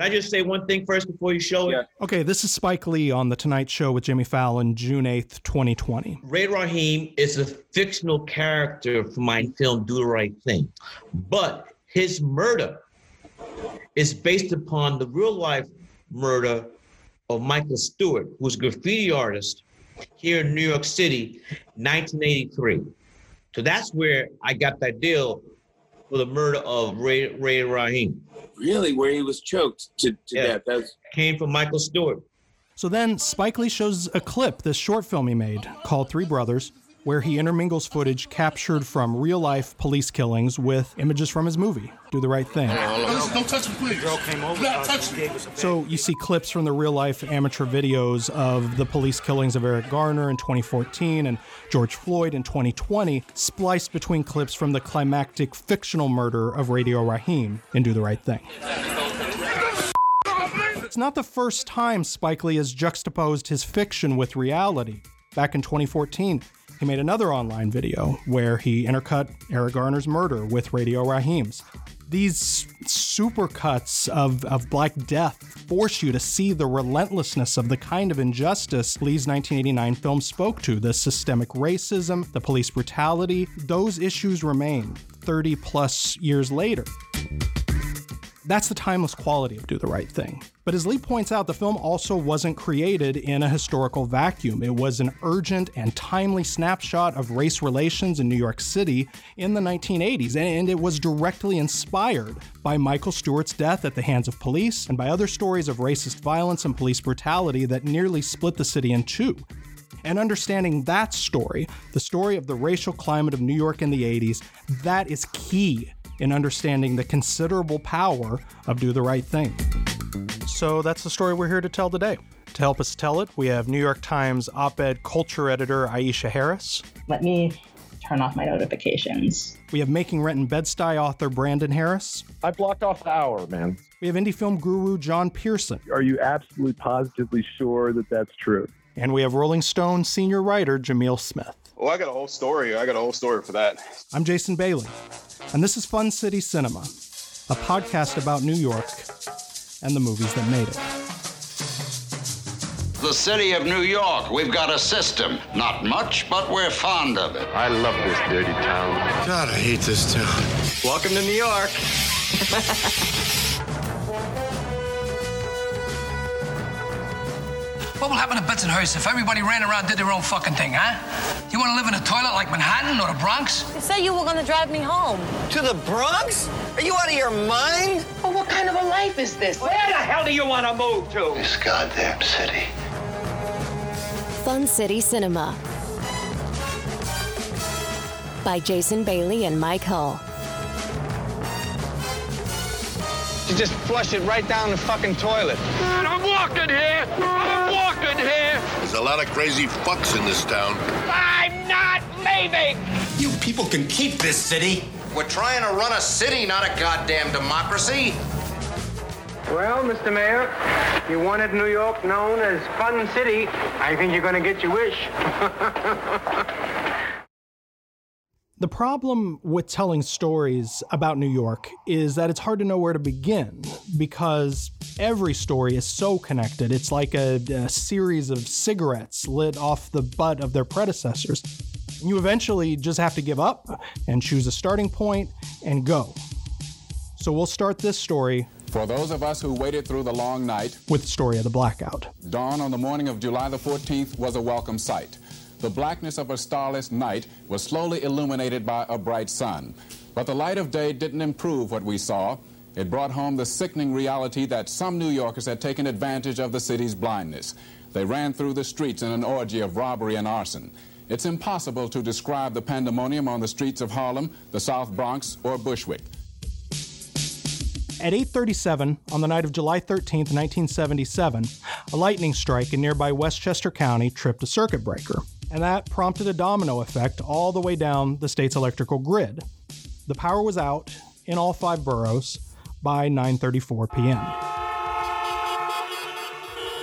Can I just say one thing first before you show it? Okay, this is Spike Lee on The Tonight Show with Jimmy Fallon, June 8th, 2020. Ray Raheem is a fictional character from my film Do the Right Thing, but his murder is based upon the real life murder of Michael Stewart, who's a graffiti artist here in New York City, 1983. So that's where I got that deal for the murder of Ray, Ray Raheem. Really, where he was choked to, to Yeah. death. That's Came from Michael Stewart. So then Spike Lee shows a clip, this short film he made called Three Brothers, where he intermingles footage captured from real life police killings with images from his movie, Do the Right Thing. Don't touch him, please. Girl came over. Not touch me. So you see clips from the real life amateur videos of the police killings of Eric Garner in 2014 and George Floyd in 2020, spliced between clips from the climactic fictional murder of Radio Raheem in Do the Right Thing. It's not the first time Spike Lee has juxtaposed his fiction with reality. Back in 2014, he made another online video where he intercut Eric Garner's murder with Radio Raheem's. These supercuts of, of Black Death force you to see the relentlessness of the kind of injustice Lee's 1989 film spoke to the systemic racism, the police brutality. Those issues remain 30 plus years later. That's the timeless quality of Do the Right Thing. But as Lee points out, the film also wasn't created in a historical vacuum. It was an urgent and timely snapshot of race relations in New York City in the 1980s, and it was directly inspired by Michael Stewart's death at the hands of police and by other stories of racist violence and police brutality that nearly split the city in two. And understanding that story, the story of the racial climate of New York in the 80s, that is key in understanding the considerable power of Do the Right Thing. So that's the story we're here to tell today. To help us tell it, we have New York Times op ed culture editor Aisha Harris. Let me turn off my notifications. We have Making Rent in Bed-Stuy author Brandon Harris. I blocked off the hour, man. We have indie film guru John Pierson. Are you absolutely positively sure that that's true? And we have Rolling Stone senior writer Jamil Smith. Oh, I got a whole story. I got a whole story for that. I'm Jason Bailey, and this is Fun City Cinema, a podcast about New York and the movies that made it. The city of New York, we've got a system. Not much, but we're fond of it. I love this dirty town. God, I hate this town. Welcome to New York. What will happen to Bensonhurst if everybody ran around and did their own fucking thing, huh? You want to live in a toilet like Manhattan or the Bronx? You said you were gonna drive me home. To the Bronx? Are you out of your mind? But what kind of a life is this? Where the hell do you want to move to? This goddamn city. Fun City Cinema by Jason Bailey and Mike Hull. You just flush it right down the fucking toilet. Man, I'm walking here. I'm walking here. There's a lot of crazy fucks in this town. I'm not leaving. You people can keep this city. We're trying to run a city, not a goddamn democracy. Well, Mr. Mayor, you wanted New York known as Fun City. I think you're going to get your wish. The problem with telling stories about New York is that it's hard to know where to begin because every story is so connected. It's like a, a series of cigarettes lit off the butt of their predecessors. You eventually just have to give up and choose a starting point and go. So we'll start this story For those of us who waited through the long night, with the story of the blackout. dawn on the morning of July the 14th was a welcome sight. The blackness of a starless night was slowly illuminated by a bright sun. But the light of day didn't improve what we saw. It brought home the sickening reality that some New Yorkers had taken advantage of the city's blindness. They ran through the streets in an orgy of robbery and arson. It's impossible to describe the pandemonium on the streets of Harlem, the South Bronx, or Bushwick. At 8:37 on the night of July 13, 1977, a lightning strike in nearby Westchester County tripped a circuit breaker, and that prompted a domino effect all the way down the state's electrical grid. The power was out in all 5 boroughs by 9:34 p.m.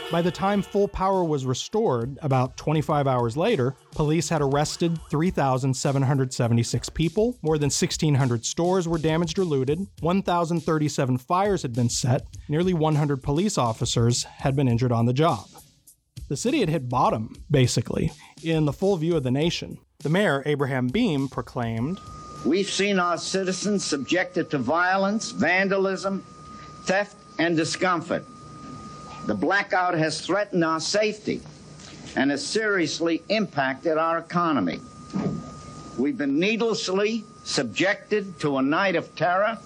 By the time full power was restored, about 25 hours later, police had arrested 3,776 people, more than 1,600 stores were damaged or looted, 1,037 fires had been set, nearly 100 police officers had been injured on the job. The city had hit bottom, basically, in the full view of the nation. The mayor, Abraham Beame, proclaimed We've seen our citizens subjected to violence, vandalism, theft, and discomfort. The blackout has threatened our safety and has seriously impacted our economy. We've been needlessly subjected to a night of terror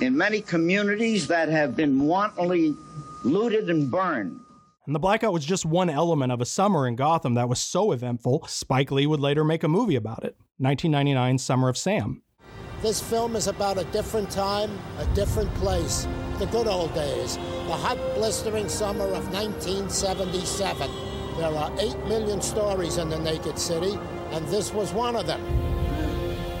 in many communities that have been wantonly looted and burned. And the blackout was just one element of a summer in Gotham that was so eventful, Spike Lee would later make a movie about it 1999 Summer of Sam. This film is about a different time, a different place, the good old days, the hot, blistering summer of 1977. There are 8 million stories in the Naked City, and this was one of them.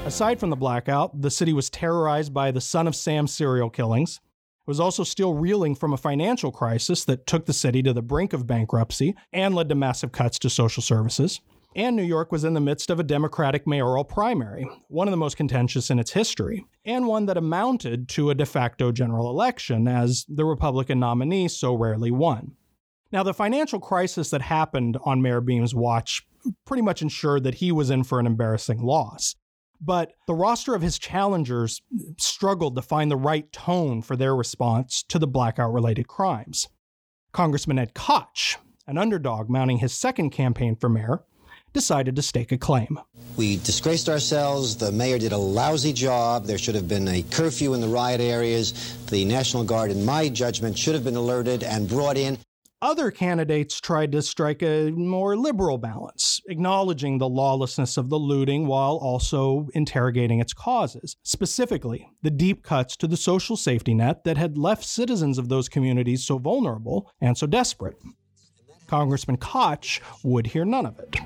Aside from the blackout, the city was terrorized by the Son of Sam serial killings. Was also still reeling from a financial crisis that took the city to the brink of bankruptcy and led to massive cuts to social services. And New York was in the midst of a Democratic mayoral primary, one of the most contentious in its history, and one that amounted to a de facto general election, as the Republican nominee so rarely won. Now, the financial crisis that happened on Mayor Beame's watch pretty much ensured that he was in for an embarrassing loss. But the roster of his challengers struggled to find the right tone for their response to the blackout related crimes. Congressman Ed Koch, an underdog mounting his second campaign for mayor, decided to stake a claim. We disgraced ourselves. The mayor did a lousy job. There should have been a curfew in the riot areas. The National Guard, in my judgment, should have been alerted and brought in. Other candidates tried to strike a more liberal balance, acknowledging the lawlessness of the looting while also interrogating its causes, specifically the deep cuts to the social safety net that had left citizens of those communities so vulnerable and so desperate. Congressman Koch would hear none of it.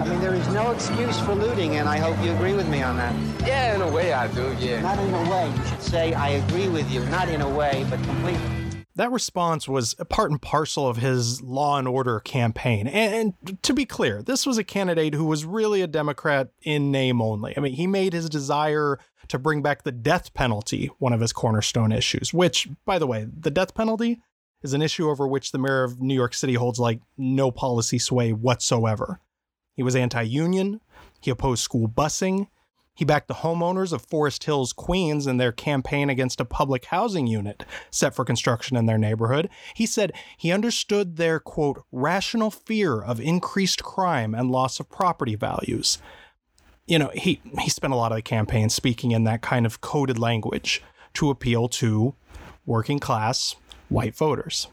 I mean, there is no excuse for looting, and I hope you agree with me on that. Yeah, in a way I do, yeah. Not in a way. You should say, I agree with you. Not in a way, but completely. That response was a part and parcel of his law and order campaign. And, and, to be clear, this was a candidate who was really a Democrat in name only. I mean, he made his desire to bring back the death penalty one of his cornerstone issues, which, by the way, the death penalty is an issue over which the mayor of New York City holds like no policy sway whatsoever. He was anti union, he opposed school busing, he backed the homeowners of Forest Hills, Queens, in their campaign against a public housing unit set for construction in their neighborhood. He said he understood their, quote, rational fear of increased crime and loss of property values. You know, he, he spent a lot of the campaign speaking in that kind of coded language to appeal to working class white voters.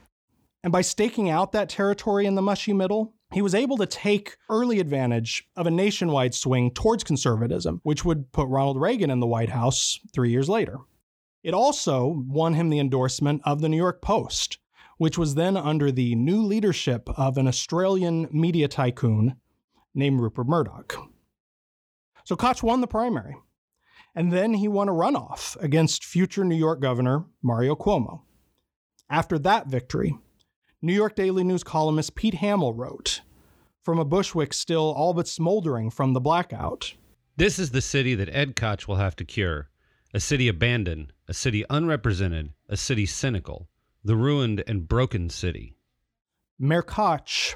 And by staking out that territory in the mushy middle, he was able to take early advantage of a nationwide swing towards conservatism, which would put Ronald Reagan in the White House three years later. It also won him the endorsement of the New York Post, which was then under the new leadership of an Australian media tycoon named Rupert Murdoch. So Koch won the primary, and then he won a runoff against future New York Governor Mario Cuomo. After that victory, New York Daily News columnist Pete Hamill wrote From a Bushwick still all but smoldering from the blackout. This is the city that Ed Koch will have to cure. A city abandoned, a city unrepresented, a city cynical, the ruined and broken city. Mayor Koch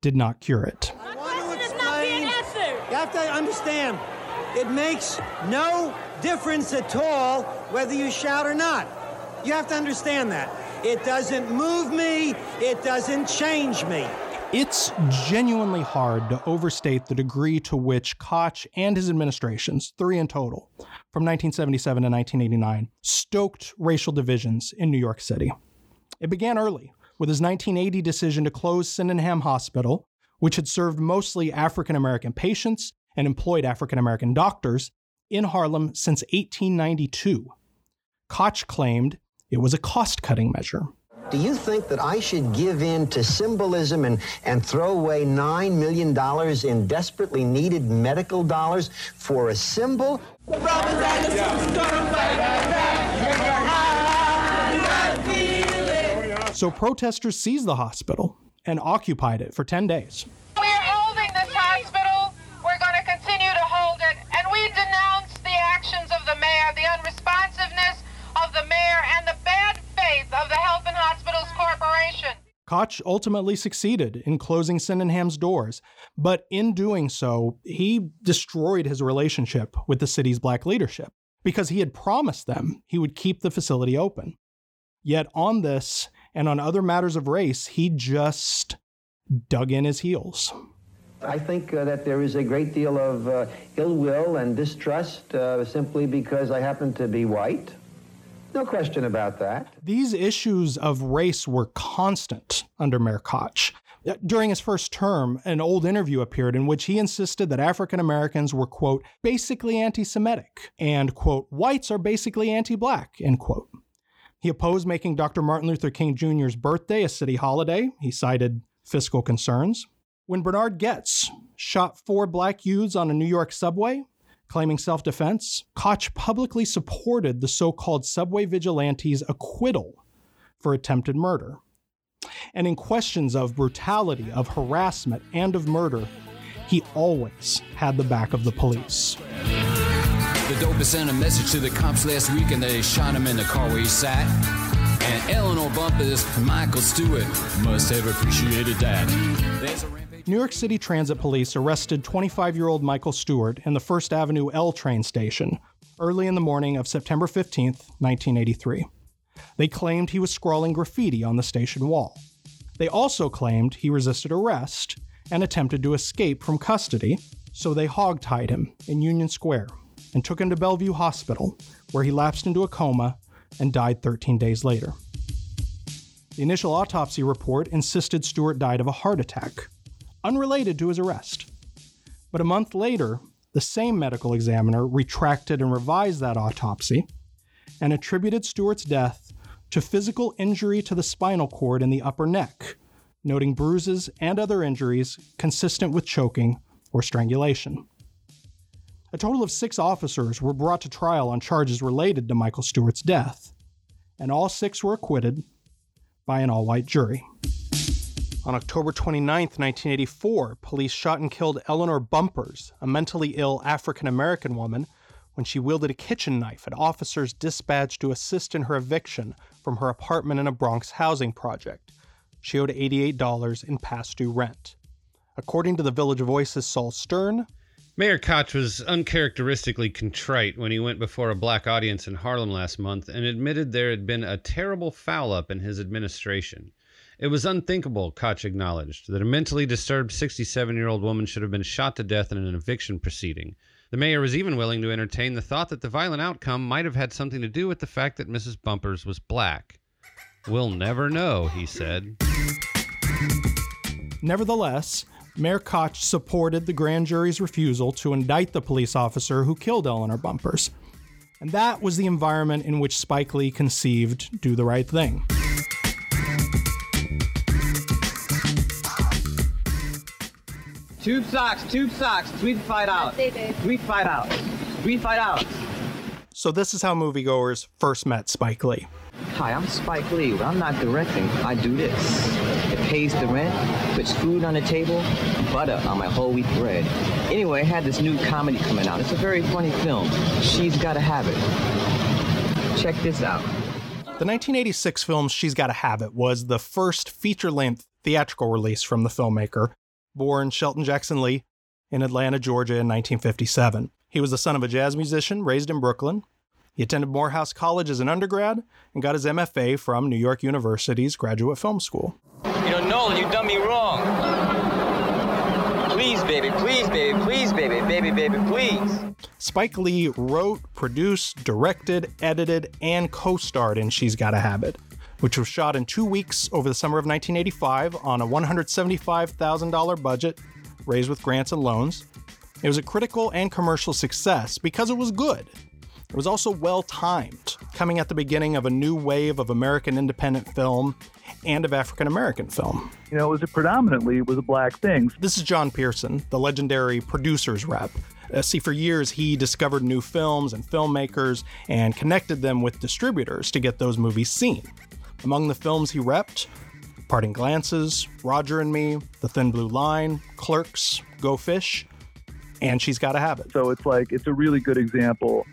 did not cure it. You have to understand, it makes no difference at all whether you shout or not. You have to understand that. It doesn't move me, it doesn't change me. It's genuinely hard to overstate the degree to which Koch and his administrations, three in total, from 1977 to 1989, stoked racial divisions in New York City. It began early with his 1980 decision to close Sydenham Hospital, which had served mostly African American patients and employed African American doctors in Harlem since 1892. Koch claimed it was a cost cutting measure. Do you think that I should give in to symbolism and, and throw away $9 million in desperately needed medical dollars for a symbol? So protesters seized the hospital and occupied it for 10 days. Of the Health and Hospitals Corporation. Koch ultimately succeeded in closing Sydenham's doors, but in doing so, he destroyed his relationship with the city's black leadership because he had promised them he would keep the facility open. Yet on this and on other matters of race, he just dug in his heels. I think uh, that there is a great deal of uh, ill will and distrust uh, simply because I happen to be white. No question about that. These issues of race were constant under Mayor Koch. Uh, during his first term, an old interview appeared in which he insisted that African Americans were, quote, basically anti Semitic, and, quote, whites are basically anti black, end quote. He opposed making Dr. Martin Luther King Jr.'s birthday a city holiday. He cited fiscal concerns. When Bernard Goetz shot four black youths on a New York subway, claiming self defense, Koch publicly supported the so called subway vigilantes' acquittal for attempted murder. And in questions of brutality, of harassment, and of murder, he always had the back of the police. The dopest sent a message to the cops last week and they shot him in the car where he sat. And Eleanor Bumpurs, Michael Stewart must have appreciated that. New York City Transit Police arrested 25 year old Michael Stewart in the First Avenue L train station early in the morning of September 15, 1983. They claimed he was scrawling graffiti on the station wall. They also claimed he resisted arrest and attempted to escape from custody, so they hogtied him in Union Square and took him to Bellevue Hospital, where he lapsed into a coma and died 13 days later. The initial autopsy report insisted Stewart died of a heart attack, unrelated to his arrest. But a month later, the same medical examiner retracted and revised that autopsy and attributed Stewart's death to physical injury to the spinal cord in the upper neck, noting bruises and other injuries consistent with choking or strangulation. A total of six officers were brought to trial on charges related to Michael Stewart's death, and all six were acquitted by an all white jury. On October 29, 1984, police shot and killed Eleanor Bumpurs, a mentally ill African American woman, when she wielded a kitchen knife at officers dispatched to assist in her eviction from her apartment in a Bronx housing project. She owed $88 in past due rent. According to the Village Voice's Sol Stern, Mayor Koch was uncharacteristically contrite when he went before a black audience in Harlem last month and admitted there had been a terrible foul up in his administration. It was unthinkable, Koch acknowledged, that a mentally disturbed 67 year old woman should have been shot to death in an eviction proceeding. The mayor was even willing to entertain the thought that the violent outcome might have had something to do with the fact that Mrs. Bumpurs was black. We'll never know, he said. Nevertheless, Mayor Koch supported the grand jury's refusal to indict the police officer who killed Eleanor Bumpurs. And that was the environment in which Spike Lee conceived Do the Right Thing. Tube socks, tube socks, three fight out. Three fight out. Three fight out. So, this is how moviegoers first met Spike Lee. Hi, I'm Spike Lee. When I'm not directing, I do this. It pays the rent, puts food on the table, butter on my whole wheat bread. Anyway, I had this new comedy coming out. It's a very funny film. She's Gotta Have It. Check this out. The 1986 film She's Gotta Have It was the first feature length theatrical release from the filmmaker, born Shelton Jackson Lee in Atlanta, Georgia in 1957. He was the son of a jazz musician raised in Brooklyn. He attended Morehouse College as an undergrad and got his MFA from New York University's Graduate Film School. You know, Nolan, you done me wrong. Please, baby, please, baby, please, baby, baby, baby, please. Spike Lee wrote, produced, directed, edited, and co starred in She's Got a Have It, which was shot in two weeks over the summer of 1985 on a $175,000 budget raised with grants and loans. It was a critical and commercial success because it was good. It was also well timed, coming at the beginning of a new wave of American independent film and of African American film. You know, it was a predominantly it was a black thing. This is John Pierson, the legendary producer's rep. Uh, see, for years he discovered new films and filmmakers and connected them with distributors to get those movies seen. Among the films he repped, Parting Glances, Roger and Me, The Thin Blue Line, Clerks, Go Fish, and She's Gotta Have It. So it's like, it's a really good example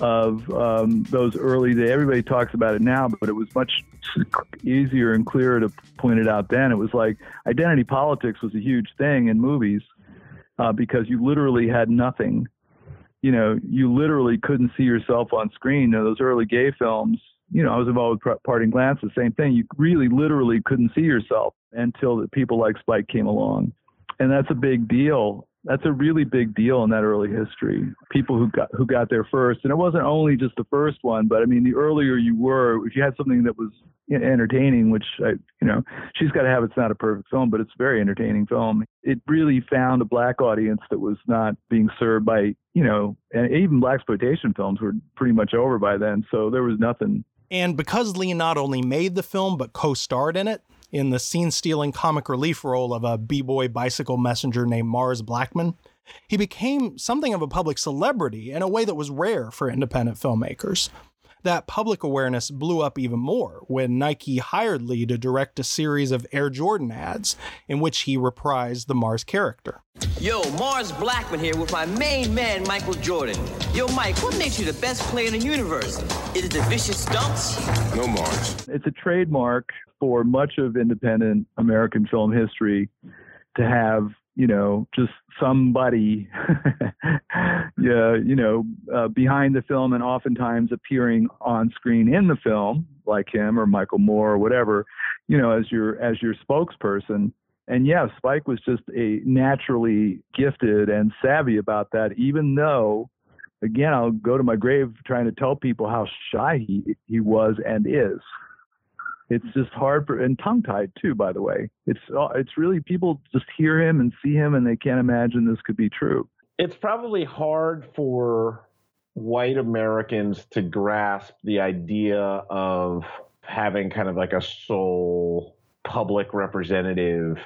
of um, those early days. Everybody talks about it now, but it was much easier and clearer to point it out then. It was like identity politics was a huge thing in movies uh, because you literally had nothing. You know, you literally couldn't see yourself on screen. You know, those early gay films, you know, I was involved with Parting Glances, same thing. You really literally couldn't see yourself until the people like Spike came along. And that's a big deal. That's a really big deal in that early history. People who got who got there first, and it wasn't only just the first one, but I mean, the earlier you were, if you had something that was entertaining, which I, you know, she's got to have. It's not a perfect film, but it's a very entertaining film. It really found a black audience that was not being served by, you know, and even black exploitation films were pretty much over by then. So there was nothing and because Lee not only made the film, but co starred in it in the scene stealing comic relief role of a b boy bicycle messenger named Mars Blackmon, he became something of a public celebrity in a way that was rare for independent filmmakers that public awareness blew up even more when Nike hired Lee to direct a series of Air Jordan ads in which he reprised the Mars character. Yo, Mars Blackmon here with my main man, Michael Jordan. Yo, Mike, what makes you the best player in the universe? Is it the vicious dunks? No Mars. It's a trademark for much of independent American film history to have you know, just somebody, yeah, you know, uh, behind the film and oftentimes appearing on screen in the film, like him or Michael Moore or whatever, you know, as your as your spokesperson. And yeah, Spike was just a naturally gifted and savvy about that, even though again, I'll go to my grave trying to tell people how shy he he was and is it's just hard for and tongue tied too by the way. It's uh, it's really people just hear him and see him and they can't imagine this could be true. It's probably hard for white americans to grasp the idea of having kind of like a sole public representative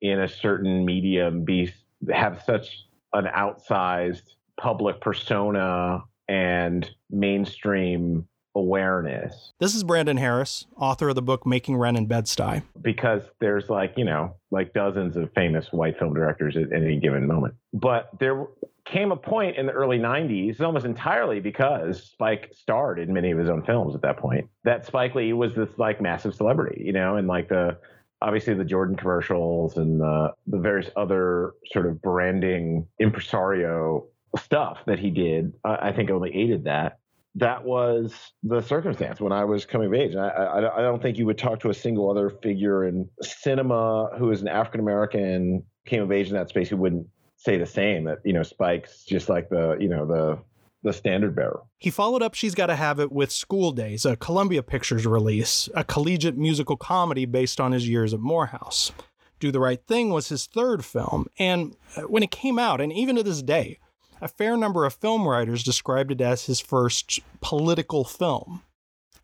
in a certain medium be have such an outsized public persona and mainstream awareness. This is Brandon Harris, author of the book Making Rent in Bed-Stuy. Because there's like, you know, like dozens of famous white film directors at any given moment. But there came a point in the early 90s, almost entirely because Spike starred in many of his own films at that point, that Spike Lee was this like massive celebrity, you know, and like the obviously the Jordan commercials and the, the various other sort of branding impresario stuff that he did, I think only aided that that was the circumstance when I was coming of age. I, I, I, don't think you would talk to a single other figure in cinema who is an African American came of age in that space who wouldn't say the same. That you know, Spike's just like the you know the the standard bearer. He followed up She's Gotta Have It with School Days, a Columbia Pictures release, a collegiate musical comedy based on his years at Morehouse. Do the Right Thing was his third film, and uh, when it came out, and even to this day, a fair number of film writers described it as his first political film.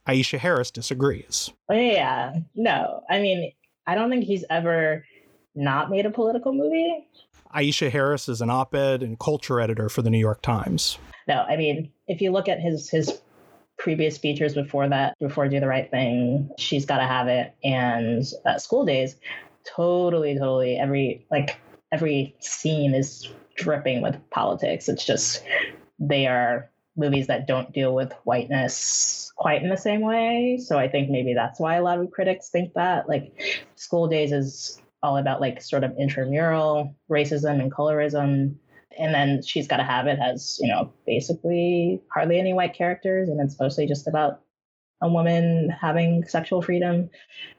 Aisha Harris disagrees. Yeah, no. I mean, I don't think he's ever not made a political movie. Aisha Harris is an op ed and culture editor for the New York Times. No, I mean, if you look at his his previous features before that, before Do the Right Thing, She's Gotta Have It, and uh, School Days, totally, totally every like every scene is dripping with politics. It's just they are movies that don't deal with whiteness quite in the same way. So I think maybe that's why a lot of critics think that. Like School Days is all about like sort of intramural racism and colorism. And then She's Gotta Have It has, you know, basically hardly any white characters and it's mostly just about a woman having sexual freedom.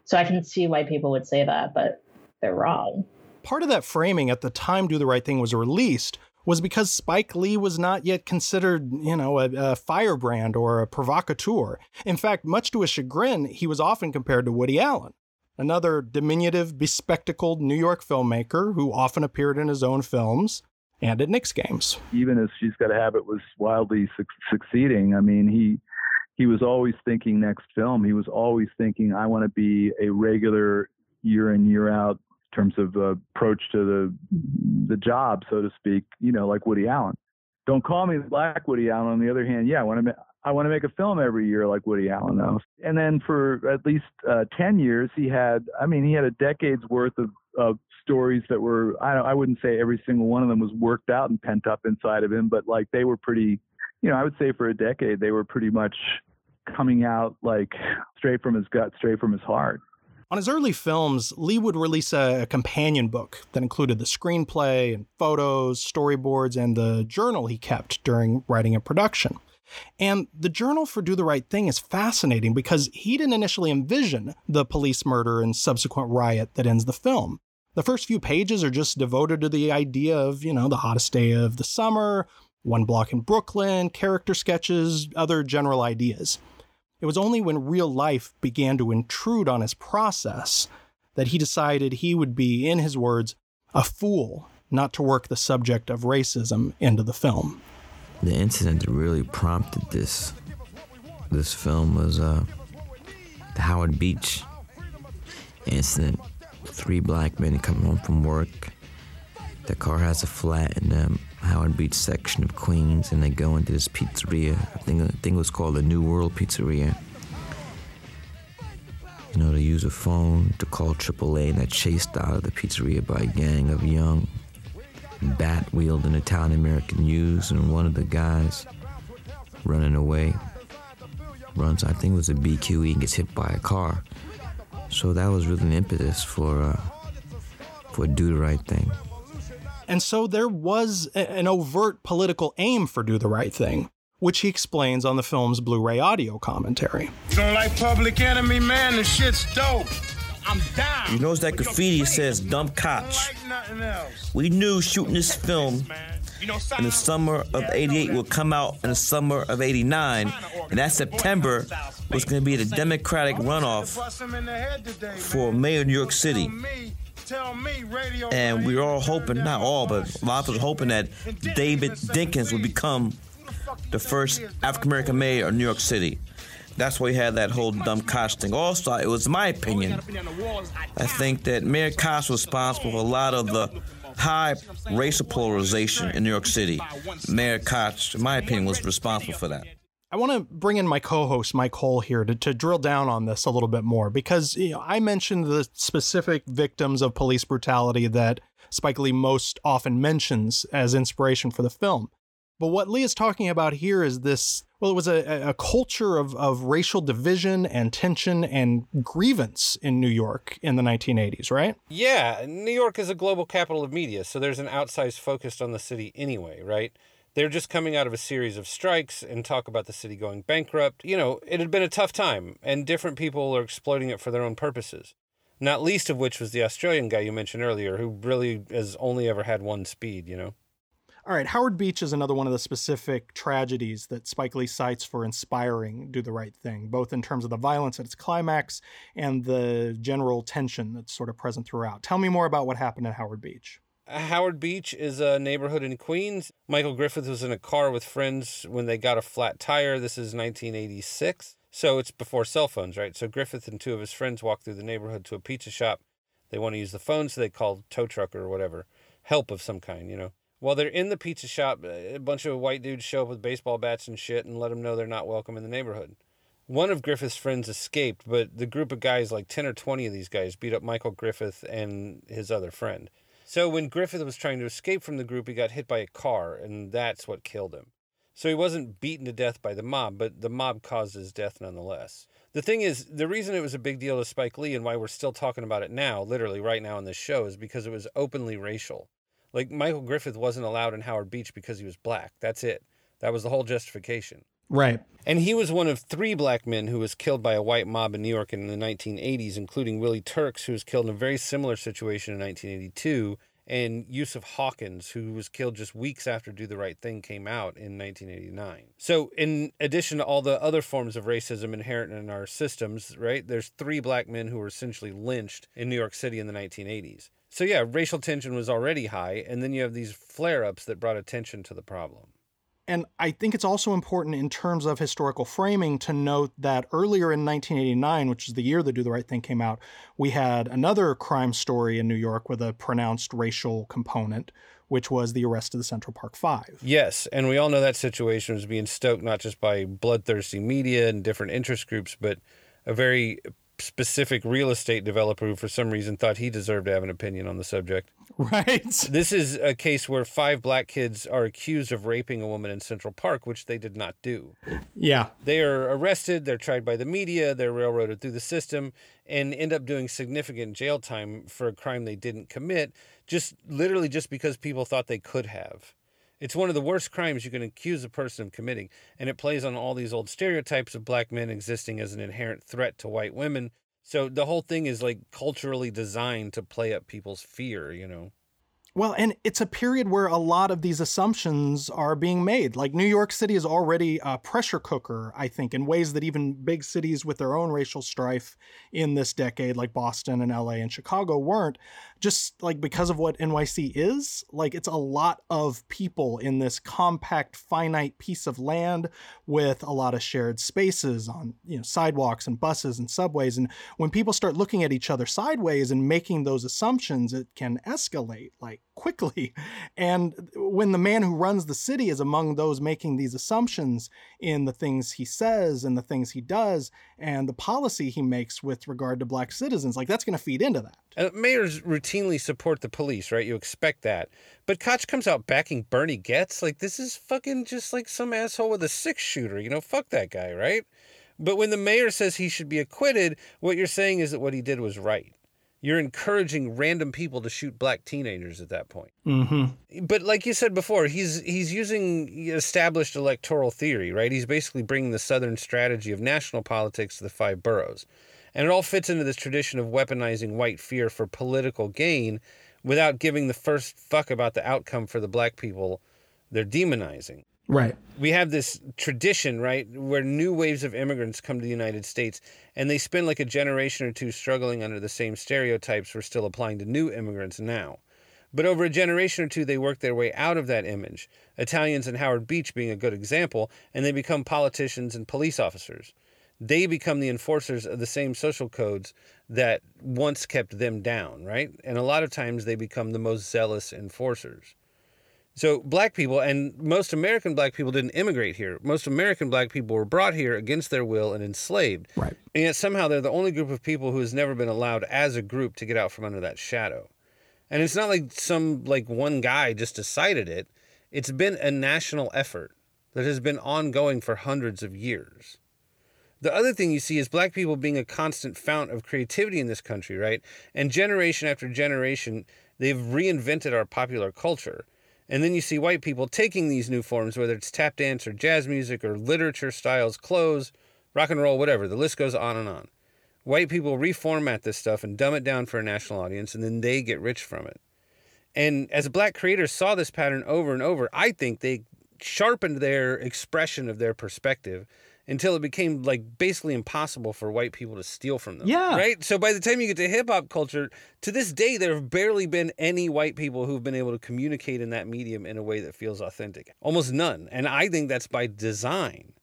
So I can see why people would say that, but they're wrong part of that framing at the time Do the Right Thing was released was because Spike Lee was not yet considered, you know, a, a, firebrand or a provocateur. In fact, much to his chagrin, he was often compared to Woody Allen, another diminutive, bespectacled New York filmmaker who often appeared in his own films and at Knicks games. Even as She's Gotta Have It was wildly su- succeeding, I mean, he he was always thinking next film. He was always thinking, I want to be a regular year in year out terms of uh, approach to the the job, so to speak. You know, like Woody Allen. Don't call me Black Woody Allen. On the other hand, yeah, I want to I want to make a film every year like Woody Allen though. And then for at least uh, 10 years, he had, I mean, he had a decade's worth of, of stories that were, I, I wouldn't say every single one of them was worked out and pent up inside of him, but like they were pretty, you know, I would say for a decade, they were pretty much coming out like straight from his gut, straight from his heart. On his early films, Lee would release a, companion book that included the screenplay and photos, storyboards, and the journal he kept during writing and production. And the journal for Do the Right Thing is fascinating because he didn't initially envision the police murder and subsequent riot that ends the film. The first few pages are just devoted to the idea of, you know, the hottest day of the summer, one block in Brooklyn, character sketches, other general ideas. It was only when real life began to intrude on his process that he decided he would be, in his words, a fool not to work the subject of racism into the film. The incident that really prompted this this film was uh, the Howard Beach incident. Three black men coming home from work. The car has a flat in the Howard Beach section of Queens, and they go into this pizzeria. I think I think it was called the New World Pizzeria. You know, they use a phone to call AAA, and they're chased out of the pizzeria by a gang of young bat wielding Italian American youths, and one of the guys running away runs, I think it was a BQE, and gets hit by a car. So that was really an impetus for uh, for do the right thing. And so there was a- an overt political aim for Do the Right Thing, which he explains on the film's Blu ray audio commentary. You don't like Public Enemy, man? The shit's dope. I'm down. You notice that graffiti says dump Koch. We knew shooting this film in the summer of 88 would come out in the summer of 89, and that September was going to be the Democratic runoff for mayor of New York City. And we were all hoping, not all, but a lot of us hoping that David Dinkins would become the first African American mayor of New York City. That's why we had that whole dumb Koch thing. Also, it was my opinion. I think that Mayor Koch was responsible for a lot of the high racial polarization in New York City. Mayor Koch, in my opinion, was responsible for that. I want to bring in my co-host Mike Hull here to, to drill down on this a little bit more because you know, I mentioned the specific victims of police brutality that Spike Lee most often mentions as inspiration for the film. But what Lee is talking about here is this well, it was a, a culture of, of racial division and tension and grievance in New York in the 1980s, right? Yeah, New York is a global capital of media, so there's an outsized focus on the city anyway, right? They're just coming out of a series of strikes and talk about the city going bankrupt. You know, it had been a tough time, and different people are exploiting it for their own purposes. Not least of which was the Australian guy you mentioned earlier, who really has only ever had one speed, you know? All right, Howard Beach is another one of the specific tragedies that Spike Lee cites for inspiring Do the Right Thing, both in terms of the violence at its climax and the general tension that's sort of present throughout. Tell me more about what happened at Howard Beach. Howard Beach is a neighborhood in Queens. Michael Griffith was in a car with friends when they got a flat tire. This is 1986. So it's before cell phones, right? So Griffith and two of his friends walk through the neighborhood to a pizza shop. They want to use the phone, so they call tow truck or whatever, help of some kind, you know. While they're in the pizza shop, a bunch of white dudes show up with baseball bats and shit and let them know they're not welcome in the neighborhood. One of Griffith's friends escaped, but the group of guys, like 10 or 20 of these guys, beat up Michael Griffith and his other friend. So when Griffith was trying to escape from the group, he got hit by a car, and that's what killed him. So he wasn't beaten to death by the mob, but the mob caused his death nonetheless. The thing is, the reason it was a big deal to Spike Lee and why we're still talking about it now, literally right now in this show, is because it was openly racial. Like Michael Griffith wasn't allowed in Howard Beach because he was black. That's it. That was the whole justification. Right. And he was one of three black men who was killed by a white mob in New York in the 1980s, including Willie Turks, who was killed in a very similar situation in 1982, and Yusuf Hawkins, who was killed just weeks after Do the Right Thing came out in 1989. So, in addition to all the other forms of racism inherent in our systems, right, there's three black men who were essentially lynched in New York City in the 1980s. So, yeah, racial tension was already high, and then you have these flare ups that brought attention to the problem. And I think it's also important in terms of historical framing to note that earlier in 1989, which is the year that Do the Right Thing came out, we had another crime story in New York with a pronounced racial component, which was the arrest of the Central Park Five. Yes, and we all know that situation was being stoked not just by bloodthirsty media and different interest groups, but a very specific real estate developer who, for some reason, thought he deserved to have an opinion on the subject. Right. This is a case where five black kids are accused of raping a woman in Central Park, which they did not do. Yeah. They are arrested, they're tried by the media, they're railroaded through the system, and end up doing significant jail time for a crime they didn't commit, just literally just because people thought they could have. It's one of the worst crimes you can accuse a person of committing, and it plays on all these old stereotypes of black men existing as an inherent threat to white women. So the whole thing is like culturally designed to play up people's fear, you know. Well, and it's a period where a lot of these assumptions are being made. Like New York City is already a pressure cooker, I think, in ways that even big cities with their own racial strife in this decade, like Boston and LA and Chicago, weren't. Just like because of what NYC is, like it's a lot of people in this compact, finite piece of land with a lot of shared spaces on, you know, sidewalks and buses and subways. And when people start looking at each other sideways and making those assumptions, it can escalate. Like, quickly. And when the man who runs the city is among those making these assumptions in the things he says and the things he does and the policy he makes with regard to black citizens, like that's going to feed into that. Uh, mayors routinely support the police, right? You expect that. But Koch comes out backing Bernie Goetz. Like, this is fucking just like some asshole with a six shooter. You know, fuck that guy, right? But when the mayor says he should be acquitted, what you're saying is that what he did was right. You're encouraging random people to shoot black teenagers at that point. Mm-hmm. But like you said before, he's he's using established electoral theory, right? He's basically bringing the Southern strategy of national politics to the five boroughs. And it all fits into this tradition of weaponizing white fear for political gain without giving the first fuck about the outcome for the black people they're demonizing. Right. We have this tradition, right, where new waves of immigrants come to the United States and they spend like a generation or two struggling under the same stereotypes we're still applying to new immigrants now. But over a generation or two, they work their way out of that image. Italians and Howard Beach being a good example, and they become politicians and police officers. They become the enforcers of the same social codes that once kept them down, right? And a lot of times they become the most zealous enforcers. So, black people and most American black people didn't immigrate here. Most American black people were brought here against their will and enslaved. Right. And yet, somehow, they're the only group of people who has never been allowed as a group to get out from under that shadow. And it's not like some, like, one guy just decided it. It's been a national effort that has been ongoing for hundreds of years. The other thing you see is black people being a constant fount of creativity in this country, right? And generation after generation, they've reinvented our popular culture. And then you see white people taking these new forms, whether it's tap dance or jazz music or literature styles, clothes, rock and roll, whatever. The list goes on and on. White people reformat this stuff and dumb it down for a national audience, and then they get rich from it. And as black creators saw this pattern over and over, I think they sharpened their expression of their perspective until it became like basically impossible for white people to steal from them. Yeah. Right? So by the time you get to hip hop culture, to this day, there have barely been any white people who've been able to communicate in that medium in a way that feels authentic. Almost none. And I think that's by design.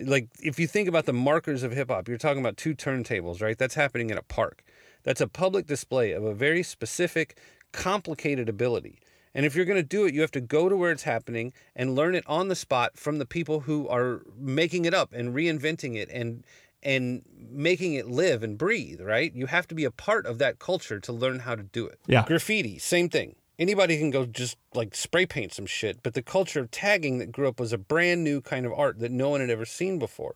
Like, if you think about the markers of hip hop, you're talking about two turntables, right? That's happening in a park. That's a public display of a very specific, complicated ability. And if you're going to do it, you have to go to where it's happening and learn it on the spot from the people who are making it up and reinventing it and and making it live and breathe, right? You have to be a part of that culture to learn how to do it. Yeah. Graffiti, same thing. Anybody can go just like spray paint some shit, but the culture of tagging that grew up was a brand new kind of art that no one had ever seen before.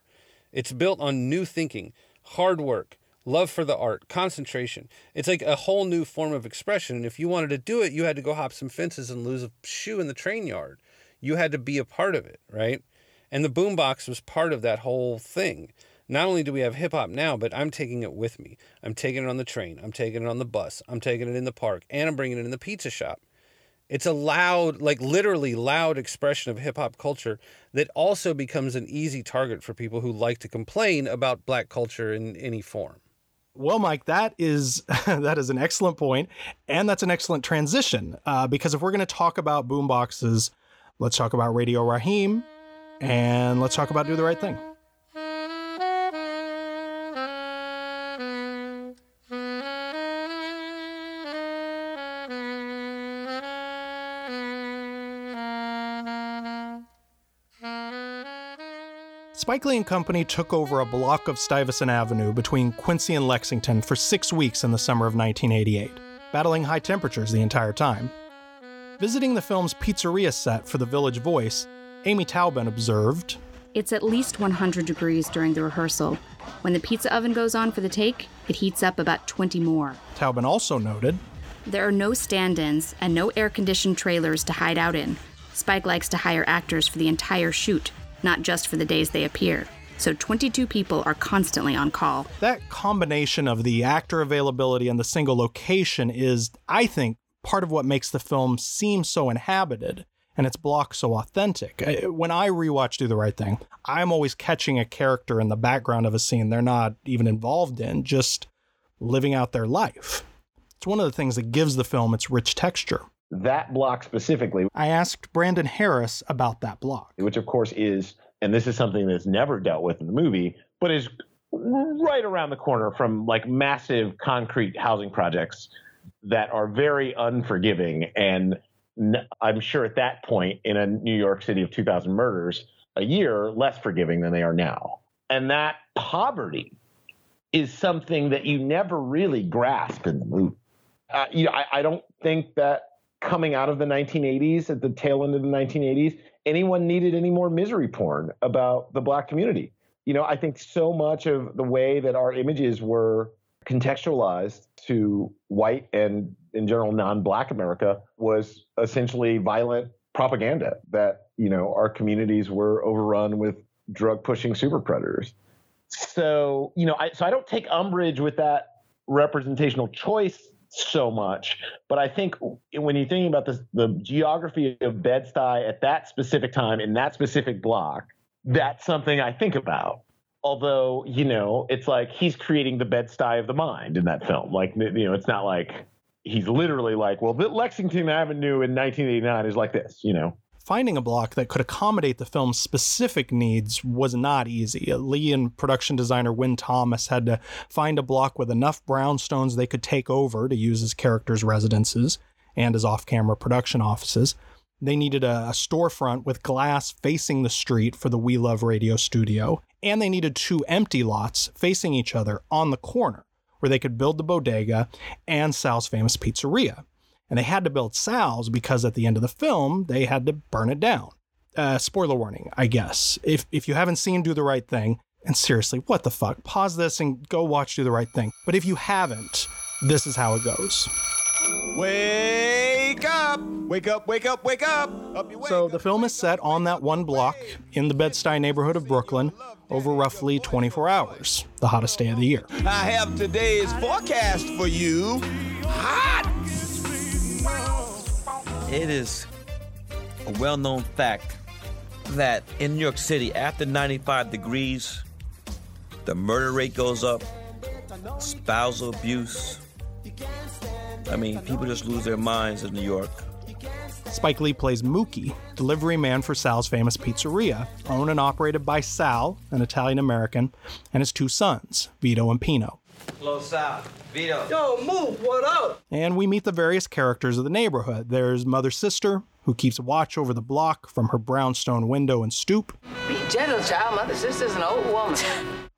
It's built on new thinking, hard work, love for the art, concentration. It's like a whole new form of expression. And if you wanted to do it, you had to go hop some fences and lose a shoe in the train yard. You had to be a part of it, right? And the boombox was part of that whole thing. Not only do we have hip hop now, but I'm taking it with me. I'm taking it on the train. I'm taking it on the bus. I'm taking it in the park, and I'm bringing it in the pizza shop. It's a loud, like literally loud expression of hip hop culture that also becomes an easy target for people who like to complain about black culture in any form. Well, Mike, that is that is an excellent point, and that's an excellent transition. Uh, because if we're going to talk about boomboxes, let's talk about Radio Raheem, and let's talk about Do the Right Thing. Spike Lee and Company took over a block of Stuyvesant Avenue between Quincy and Lexington for six weeks in the summer of 1988, battling high temperatures the entire time. Visiting the film's pizzeria set for the Village Voice, Amy Taubin observed It's at least 100 degrees during the rehearsal. When the pizza oven goes on for the take, it heats up about 20 more. Taubin also noted There are no stand ins and no air conditioned trailers to hide out in. Spike likes to hire actors for the entire shoot, not just for the days they appear. So 22 people are constantly on call. That combination of the actor availability and the single location is, I think, part of what makes the film seem so inhabited and its block so authentic. When I rewatch Do the Right Thing, I'm always catching a character in the background of a scene they're not even involved in, just living out their life. It's one of the things that gives the film its rich texture. That block specifically, I asked Brandon Harris about that block. which of course is, and this is something that's never dealt with in the movie, but is right around the corner from like massive concrete housing projects that are very unforgiving. And I'm sure at that point in a New York City of 2,000 murders a year, less forgiving than they are now. And that poverty is something that you never really grasp in the movie. Uh, you know, I, I don't think that coming out of the 1980s, at the tail end of the 1980s, anyone needed any more misery porn about the black community. You know, I think so much of the way that our images were contextualized to white and, in general, non-black America was essentially violent propaganda that you know our communities were overrun with drug-pushing super predators. So you know, I so I don't take umbrage with that representational choice so much, but I think when you're thinking about the the geography of Bed-Stuy at that specific time in that specific block, that's something I think about. Although you know, it's like he's creating the Bed-Stuy of the mind in that film. Like you know, it's not like he's literally like, well, Lexington Avenue in 1989 is like this. You know, Finding a block that could accommodate the film's specific needs was not easy. Lee and production designer Wynn Thomas had to find a block with enough brownstones they could take over to use as characters' residences and as off camera production offices. They needed a, a storefront with glass facing the street for the We Love Radio studio, and they needed two empty lots facing each other on the corner where they could build the bodega and Sal's famous pizzeria. And they had to build Sal's because at the end of the film, they had to burn it down. Uh, spoiler warning, I guess. If, if you haven't seen Do the Right Thing, and seriously, what the fuck? Pause this and go watch Do the Right Thing. But if you haven't, this is how it goes. Wake up! Wake up, wake up, wake up! Up wake So the film is set on that one block in the Bed-Stuy neighborhood of Brooklyn over roughly 24 hours, the hottest day of the year. I have today's forecast for you. Hot! It is a well known fact that in New York City, after 95 degrees, the murder rate goes up, spousal abuse. I mean, people just lose their minds in New York. Spike Lee plays Mookie, delivery man for Sal's famous pizzeria, owned and operated by Sal, an Italian American, and his two sons, Vito and Pino. Hello, Sal. Vito. Yo, move, what up? And we meet the various characters of the neighborhood. There's Mother Sister, who keeps watch over the block from her brownstone window and stoop, Be gentle, child. Mother sister's an old woman.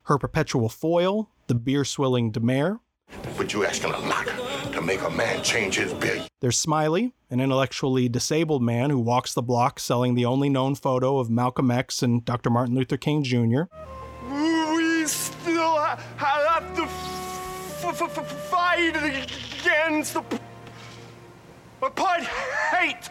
her perpetual foil, the beer swilling Da Mayor. But you asking a lot to make a man change his beer. There's Smiley, an intellectually disabled man who walks the block selling the only known photo of Malcolm X and Dr. Martin Luther King Jr. We still fight against the apartheid hate.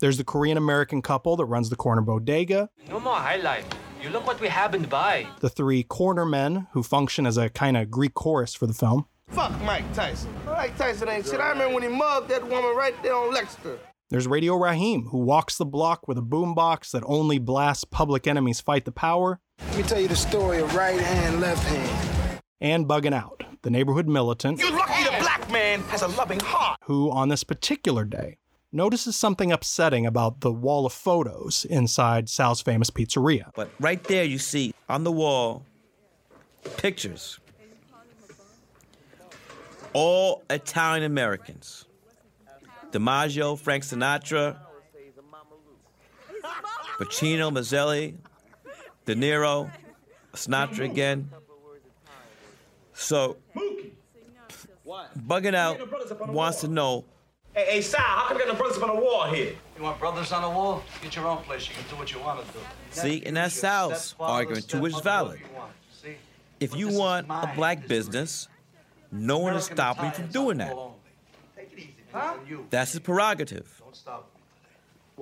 There's the Korean American couple that runs the corner bodega, No more highlight. You look what we happened by. the three corner men who function as a kind of Greek chorus for the film, Fuck Mike Tyson. Mike Tyson ain't shit. I remember when he mugged that woman right there on Lexington. There's Radio Raheem, who walks the block with a boombox that only blasts Public Enemy's Fight the Power, Let me tell you the story of right hand, left hand. and Bugging Out, the neighborhood militant You're lucky the black man has a loving heart. who, on this particular day, notices something upsetting about the wall of photos inside Sal's famous pizzeria. But right there, you see on the wall pictures. All Italian Americans. DiMaggio, Frank Sinatra, Pacino, Mazzelli, De Niro, Sinatra again. So, bugging out wants to know Hey, hey, Sal, how come we got no brothers up on the wall here? You want brothers on the wall? Get your own place. You can do what you want to do. See, and that's Sal's argument too, which is valid. If you want a black business, no one is stopping you from doing that. Huh? That's his prerogative.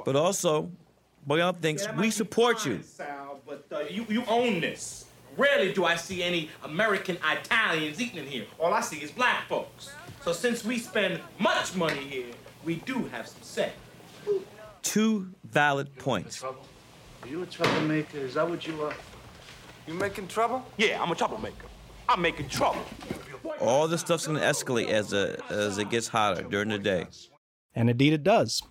But also, Boyan thinks we support you. Sal, but uh, you, you own this. Rarely do I see any American Italians eating in here. All I see is black folks. So since we spend much money here, we do have some say. Two valid points. Are you a troublemaker? Is that what you are? You making trouble? Yeah, I'm a troublemaker. I'm making trouble. All this stuff's gonna escalate as, uh as it gets hotter during the day. And indeed it does.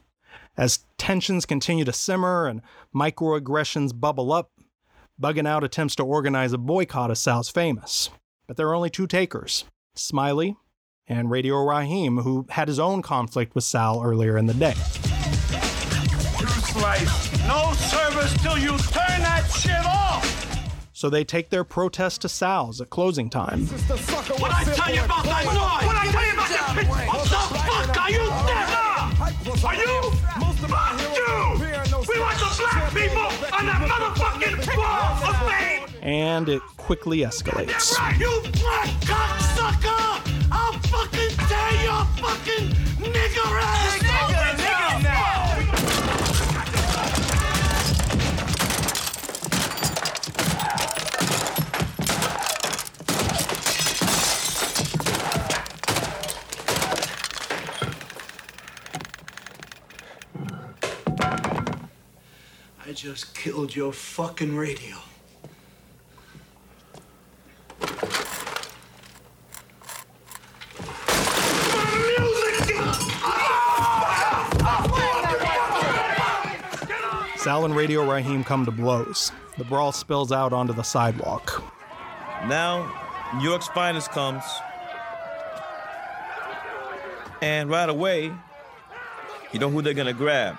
As tensions continue to simmer and microaggressions bubble up, Bugging Out attempts to organize a boycott of Sal's Famous. But there are only two takers Smiley and Radio Raheem, who had his own conflict with Sal earlier in the day. Two slice. No service till you turn that shit off. So they take their protest to Sal's at closing time. What I tell you about that noise? What I tell you about that pit? What the fuck are you deaf? Are you? Fuck you! We want the black people on that motherfucking wall of fame! And it quickly escalates. You black cocksucker! I'll fucking tear your fucking nigger ass open now! I just killed your fucking radio. Sal and Radio Raheem come to blows. The brawl spills out onto the sidewalk. Now, New York's finest comes. And right away, you know who they're gonna grab.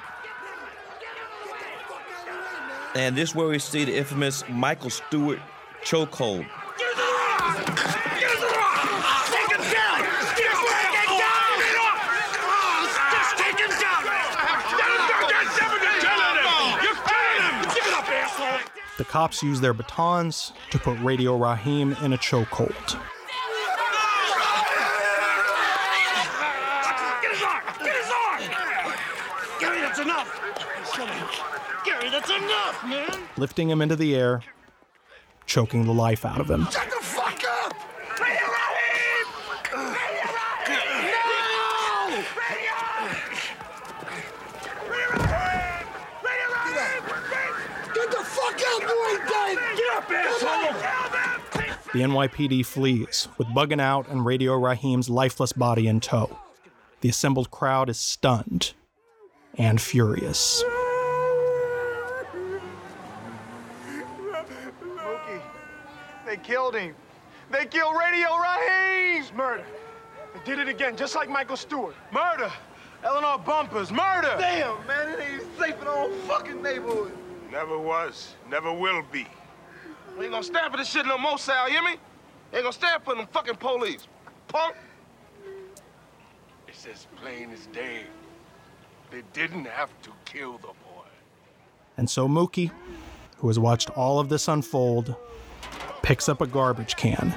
And this is where we see the infamous Michael Stewart chokehold. The cops use their batons to put Radio Raheem in a chokehold. Get his arm! Get his arm! Gary, that's enough! Gary, that's enough, man! lifting him into the air, choking the life out of him. Shut the fuck up! Radio Raheem! Radio Raheem! No! Get the fuck up, you ain't dead! Get up, asshole! The NYPD flees, with Bugging Out and Radio Raheem's lifeless body in tow. The assembled crowd is stunned and furious. Mookie, they killed him. They killed Radio Raheem. It's murder. They did it again, just like Michael Stewart. Murder. Eleanor Bumpurs. Murder. Damn, man, it ain't safe in our whole fucking neighborhood. Never was. Never will be. We ain't gonna stand for this shit no more, Sal, you hear me? Ain't gonna stand for them fucking police. Punk! It's as plain as day. They didn't have to kill the boy. And so Mookie, who has watched all of this unfold, picks up a garbage can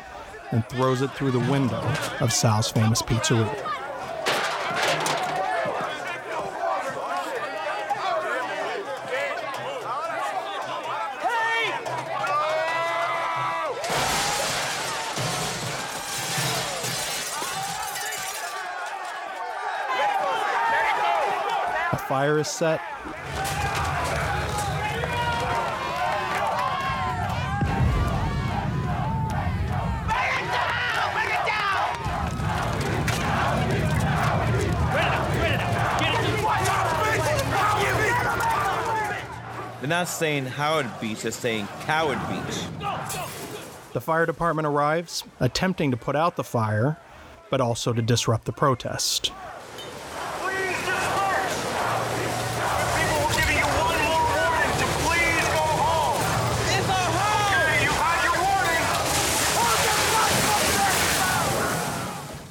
and throws it through the window of Sal's famous pizzeria. Fire is set. They're not saying Howard Beach, they're saying Coward Beach. The fire department arrives, attempting to put out the fire, but also to disrupt the protest.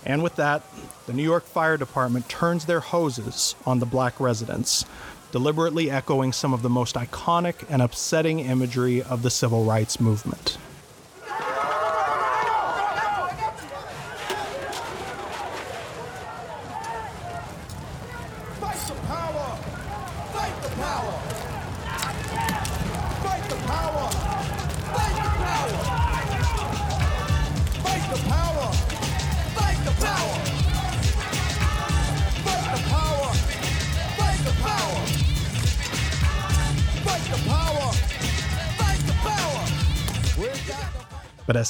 And with that, the New York Fire Department turns their hoses on the black residents, deliberately echoing some of the most iconic and upsetting imagery of the civil rights movement.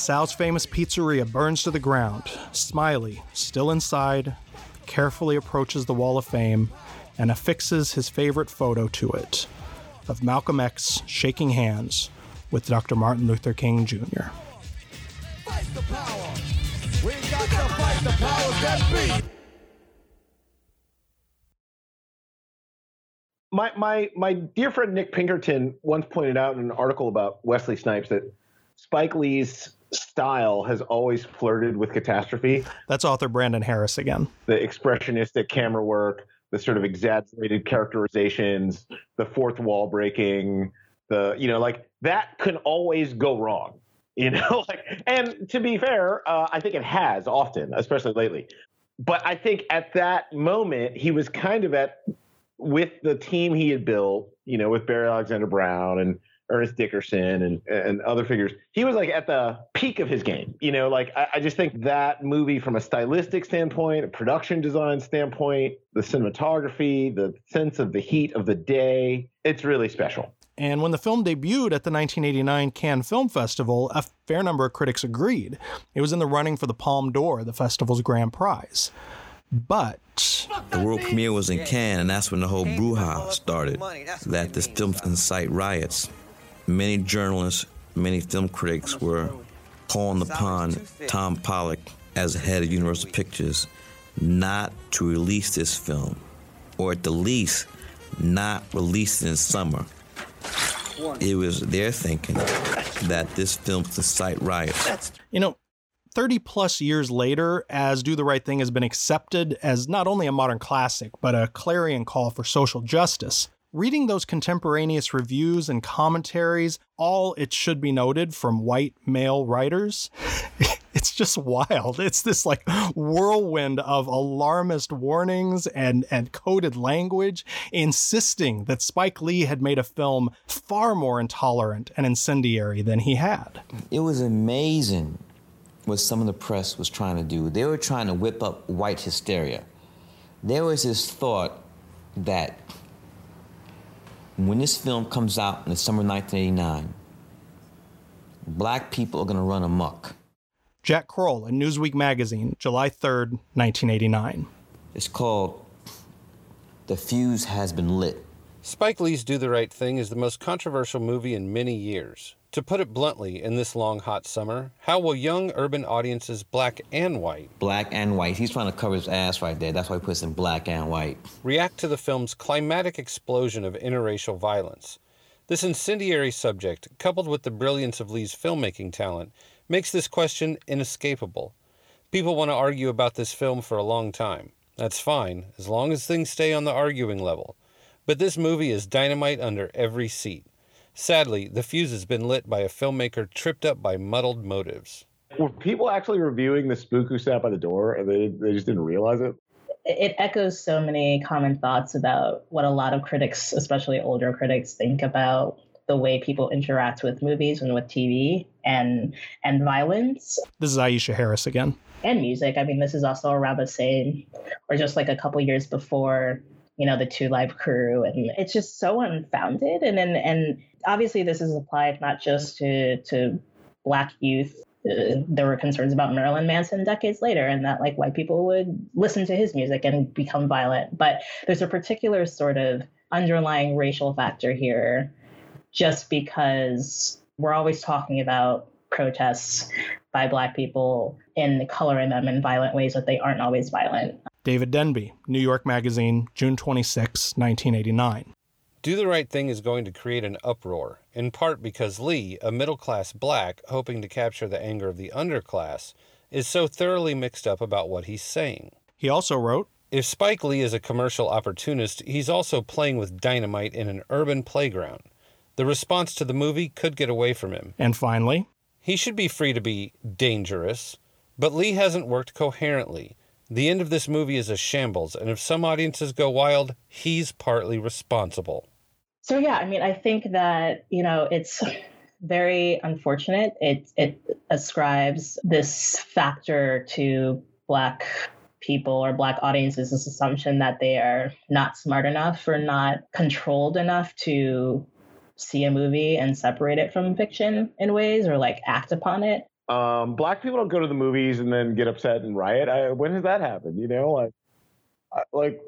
Sal's famous pizzeria burns to the ground, Smiley, still inside, carefully approaches the Wall of Fame and affixes his favorite photo to it of Malcolm X shaking hands with Dr. Martin Luther King Jr. My my my dear friend Nick Pinkerton once pointed out in an article about Wesley Snipes that Spike Lee's style has always flirted with catastrophe. That's author Brandon Harris again. The expressionistic camera work, the sort of exaggerated characterizations, the fourth wall breaking, the you know like that can always go wrong. You know, like and to be fair, uh, I think it has often, especially lately. But I think at that moment he was kind of at with the team he had built, you know, with Barry Alexander Brown and Ernest Dickerson and and other figures, he was like at the peak of his game. You know, like I, I just think that movie from a stylistic standpoint, a production design standpoint, the cinematography, the sense of the heat of the day, it's really special. And when the film debuted at the 1989 Cannes Film Festival, a fair number of critics agreed. It was in the running for the Palme d'Or, the festival's grand prize. But The world premiere was in Cannes, and that's when the whole brouhaha started. That this film can incite riots. Many journalists, many film critics were calling upon Tom Pollock, as the head of Universal Pictures, not to release this film, or at the least, not release it in summer. It was their thinking that this film could incite riots. You know, 30 plus years later, as Do the Right Thing has been accepted as not only a modern classic, but a clarion call for social justice, reading those contemporaneous reviews and commentaries, all it should be noted from white male writers, it's just wild. It's this like whirlwind of alarmist warnings and, and coded language insisting that Spike Lee had made a film far more intolerant and incendiary than he had. It was amazing what some of the press was trying to do. They were trying to whip up white hysteria. There was this thought that when this film comes out in the summer of 1989, black people are going to run amok. Jack Kroll in Newsweek magazine, July 3rd, 1989. It's called The Fuse Has Been Lit. Spike Lee's Do the Right Thing is the most controversial movie in many years. To put it bluntly, in this long hot summer, how will young urban audiences, black and white, Black and white. He's trying to cover his ass right there. That's why he puts in black and white. react to the film's climatic explosion of interracial violence? This incendiary subject, coupled with the brilliance of Lee's filmmaking talent, makes this question inescapable. People want to argue about this film for a long time. That's fine, as long as things stay on the arguing level. But this movie is dynamite under every seat. Sadly, the fuse has been lit by a filmmaker tripped up by muddled motives. Were people actually reviewing the spook who sat by the door and they, they just didn't realize it? it echoes so many common thoughts about what a lot of critics, especially older critics, think about the way people interact with movies and with TV and and violence This is Aisha Harris again. and music. I mean, this is also around the same, or just like a couple years before, you know, the Two Live Crew, and it's just so unfounded. And and and obviously, this is applied not just to to black youth. Uh, there were concerns about Marilyn Manson decades later, and that like white people would listen to his music and become violent. But there's a particular sort of underlying racial factor here, just because we're always talking about protests by black people and coloring them in violent ways that they aren't always violent. David Denby, New York Magazine, June 26, 1989. Do the Right Thing is going to create an uproar, in part because Lee, a middle class black hoping to capture the anger of the underclass, is so thoroughly mixed up about what he's saying. He also wrote If Spike Lee is a commercial opportunist, he's also playing with dynamite in an urban playground. The response to the movie could get away from him. And finally, he should be free to be dangerous, but Lee hasn't worked coherently. The end of this movie is a shambles, and if some audiences go wild, he's partly responsible. So yeah, I mean, I think that you know it's very unfortunate. It it ascribes this factor to black people or black audiences this assumption that they are not smart enough or not controlled enough to see a movie and separate it from fiction in ways or like act upon it. Um, black people don't go to the movies and then get upset and riot. I, when has that happened? You know, like, I, like,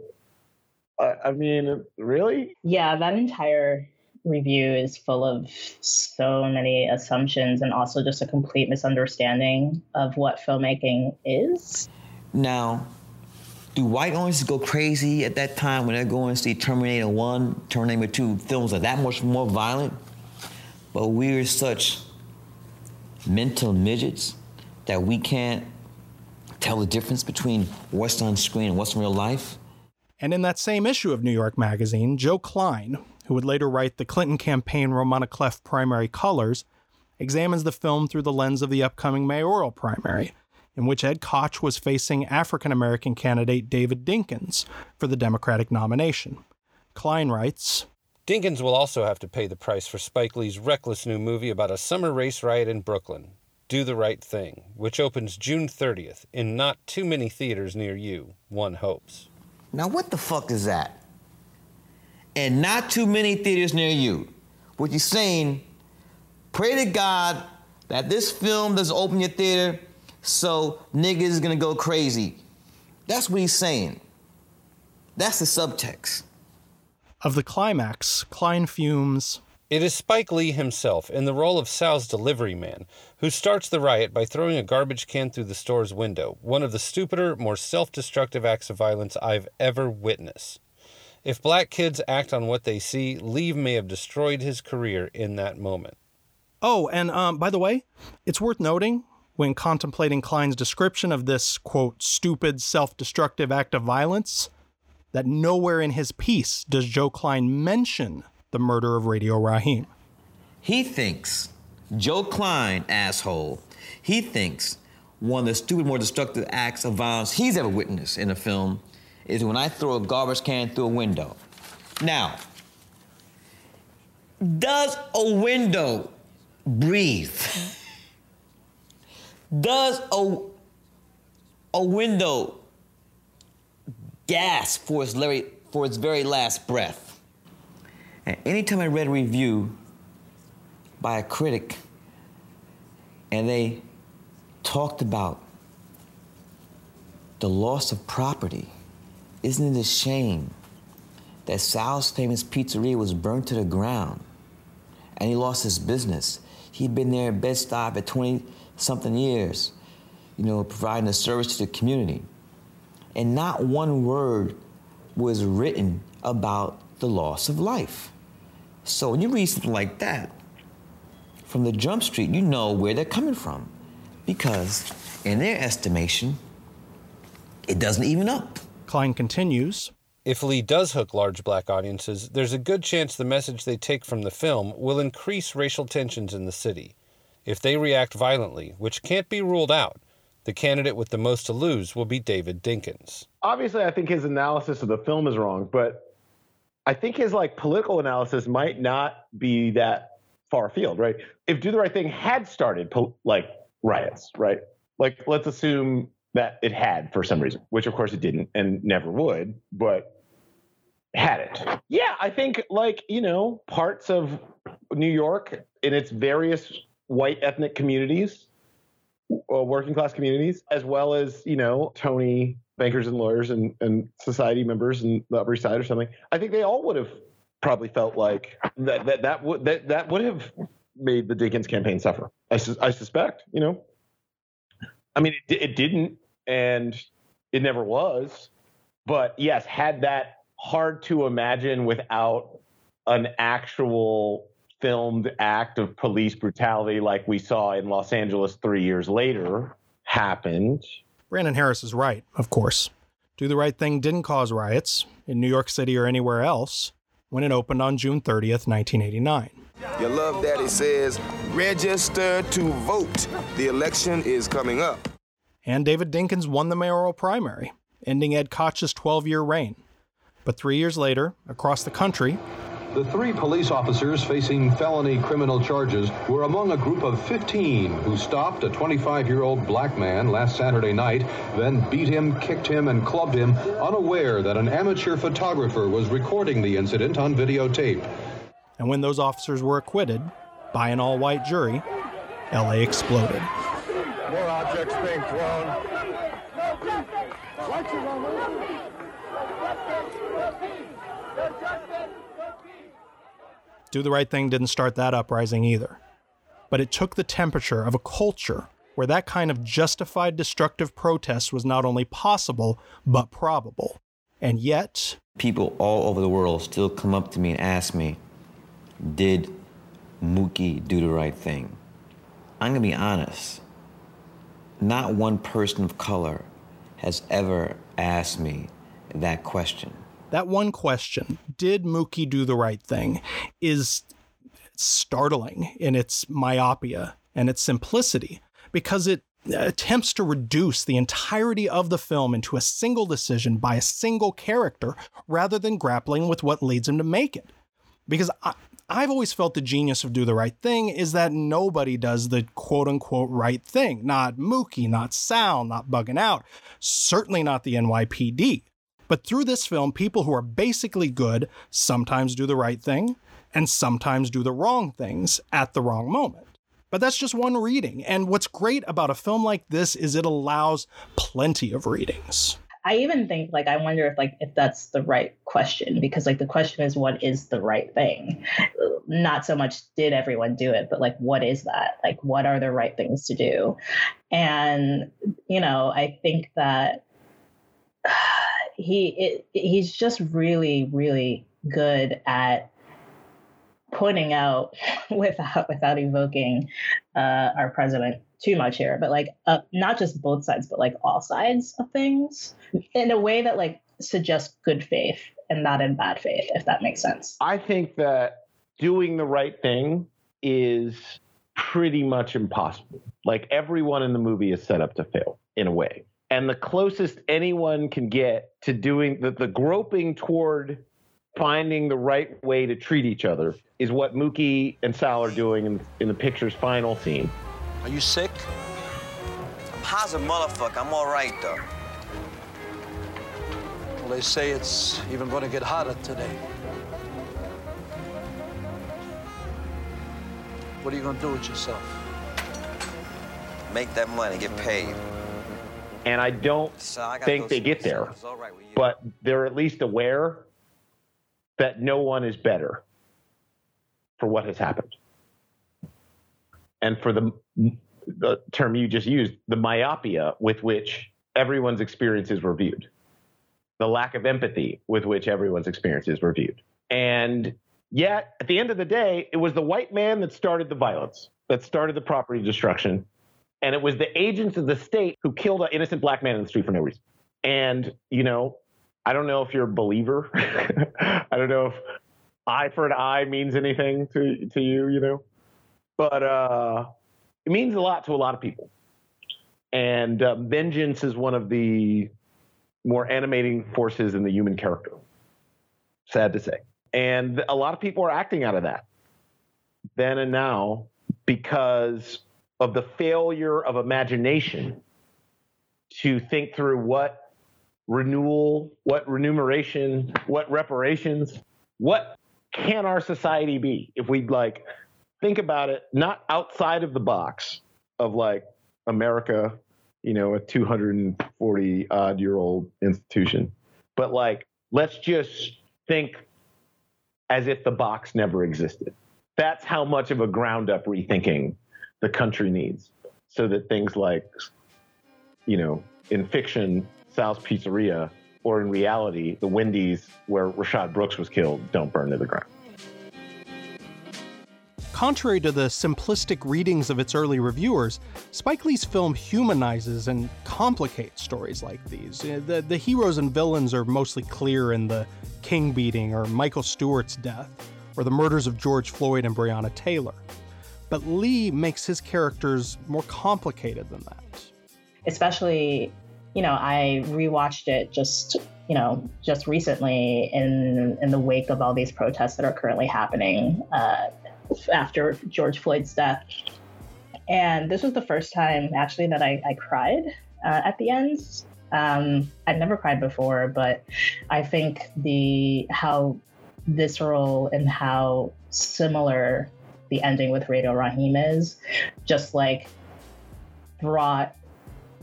I, I mean, really? Yeah, that entire review is full of so many assumptions and also just a complete misunderstanding of what filmmaking is. Now, do white audiences go crazy at that time when they're going to see Terminator 1, Terminator 2 films are that much more violent? But we're such mental midgets that we can't tell the difference between what's on screen and what's in real life? And in that same issue of New York Magazine, Joe Klein, who would later write the Clinton campaign roman à clef Primary Colors, examines the film through the lens of the upcoming mayoral primary, in which Ed Koch was facing African American candidate David Dinkins for the Democratic nomination. Klein writes Dinkins will also have to pay the price for Spike Lee's reckless new movie about a summer race riot in Brooklyn, Do the Right Thing, which opens June 30th in not too many theaters near you, one hopes. Now, what the fuck is that? And not too many theaters near you. What you're saying, pray to God that this film doesn't open your theater so niggas is gonna go crazy. That's what he's saying. That's the subtext. Of the climax, Klein fumes. It is Spike Lee himself, in the role of Sal's delivery man, who starts the riot by throwing a garbage can through the store's window, one of the stupider, more self destructive acts of violence I've ever witnessed. If black kids act on what they see, Lee may have destroyed his career in that moment. Oh, and um, by the way, it's worth noting when contemplating Klein's description of this, quote, stupid, self destructive act of violence, that nowhere in his piece does Joe Klein mention the murder of Radio Raheem. He thinks, Joe Klein, asshole, he thinks one of the stupid, more destructive acts of violence he's ever witnessed in a film is when I throw a garbage can through a window. Now, does a window breathe? does a, a window gasp for its, very, for very last breath? And anytime I read a review by a critic and they talked about the loss of property, isn't it a shame that Sal's famous pizzeria was burned to the ground and he lost his business? He'd been there Bed-Stuy for 20 something years, you know, providing a service to the community. And not one word was written about the loss of life. So when you read something like that from the Jump Street, you know where they're coming from. Because in their estimation, it doesn't even up. Klein continues If Lee does hook large black audiences, there's a good chance the message they take from the film will increase racial tensions in the city. If they react violently, which can't be ruled out, the candidate with the most to lose will be David Dinkins. Obviously, I think his analysis of the film is wrong, but I think his like political analysis might not be that far afield, right? If Do the Right Thing had started like riots, right? Like let's assume that it had for some reason, which of course it didn't and never would, but had it. Yeah, I think like, you know, parts of New York in its various white ethnic communities, uh, working class communities, as well as, you know, Tony bankers and lawyers and, and society members and the Upper East Side or something. I think they all would have probably felt like that that that would that, that would have made the Dinkins campaign suffer. I, su- I suspect, you know. I mean, it, it didn't, and it never was. But yes, had that hard to imagine without an actual filmed act of police brutality like we saw in Los Angeles three years later happened. Brandon Harris is right, of course. Do the Right Thing didn't cause riots in New York City or anywhere else when it opened on June 30th, 1989. Your love daddy says, register to vote. The election is coming up. And David Dinkins won the mayoral primary, ending Ed Koch's 12 year reign. But three years later, across the country, The three police officers facing felony criminal charges were among a group of 15 who stopped a 25 year old black man last Saturday night, then beat him, kicked him, and clubbed him, unaware that an amateur photographer was recording the incident on videotape. and when those officers were acquitted by an all white jury, LA exploded. More objects being thrown. Do the Right Thing didn't start that uprising either. But it took the temperature of a culture where that kind of justified destructive protest was not only possible, but probable. And yet, People all over the world still come up to me and ask me, Did Mookie do the right thing? I'm gonna be honest. Not one person of color has ever asked me that question. That one question, did Mookie do the right thing, is startling in its myopia and its simplicity because it attempts to reduce the entirety of the film into a single decision by a single character rather than grappling with what leads him to make it. Because I, I've always felt the genius of Do the Right Thing is that nobody does the quote unquote right thing. Not Mookie, not Sal, not Bugging Out, certainly not the NYPD. But through this film, people who are basically good sometimes do the right thing and sometimes do the wrong things at the wrong moment. But that's just one reading. And what's great about a film like this is it allows plenty of readings. I even think like I wonder if like if that's the right question because like the question is what is the right thing? Not so much did everyone do it, but like what is that? Like what are the right things to do? And you know, I think that he it, he's just really really good at pointing out without without evoking uh, our president too much here, but like uh, not just both sides, but like all sides of things in a way that like suggests good faith and not in bad faith, if that makes sense. I think that doing the right thing is pretty much impossible. Like everyone in the movie is set up to fail in a way. And the closest anyone can get to doing the, the groping toward finding the right way to treat each other is what Mookie and Sal are doing in, in the picture's final scene. Are you sick? I'm how's a motherfucker. I'm all right, though. Well, they say it's even going to get hotter today. What are you going to do with yourself? Make that money, get paid. And I don't So I think they get there, myself. It's all right but they're at least aware that no one is better for what has happened. And for the, the term you just used, the myopia with which everyone's experiences were viewed, the lack of empathy with which everyone's experiences were viewed. And yet, at the end of the day, it was the white man that started the violence, that started the property destruction. And it was the agents of the state who killed an innocent black man in the street for no reason. And, you know, I don't know if you're a believer. I don't know if eye for an eye means anything to, to you, you know, but uh, it means a lot to a lot of people. And uh, vengeance is one of the more animating forces in the human character. Sad to say. And a lot of people are acting out of that then and now because of the failure of imagination to think through what renewal, what remuneration, what reparations, what can our society be if we like think about it not outside of the box of like America, you know, a 240 odd year old institution, but like let's just think as if the box never existed. That's how much of a ground up rethinking the country needs so that things like, you know, in fiction, Sal's Pizzeria, or in reality, the Wendy's where Rayshard Brooks was killed, don't burn to the ground. Contrary to the simplistic readings of its early reviewers, Spike Lee's film humanizes and complicates stories like these. Uh, The, the heroes and villains are mostly clear in the King beating or Michael Stewart's death, or the murders of George Floyd and Breonna Taylor. But Lee makes his characters more complicated than that. especially you know i rewatched it just you know just recently in in the wake of all these protests that are currently happening uh, after george floyd's death and this was the first time actually that i, I cried uh, at the end um, i'd never cried before but i think the how visceral and how similar the ending with radio raheem is just like brought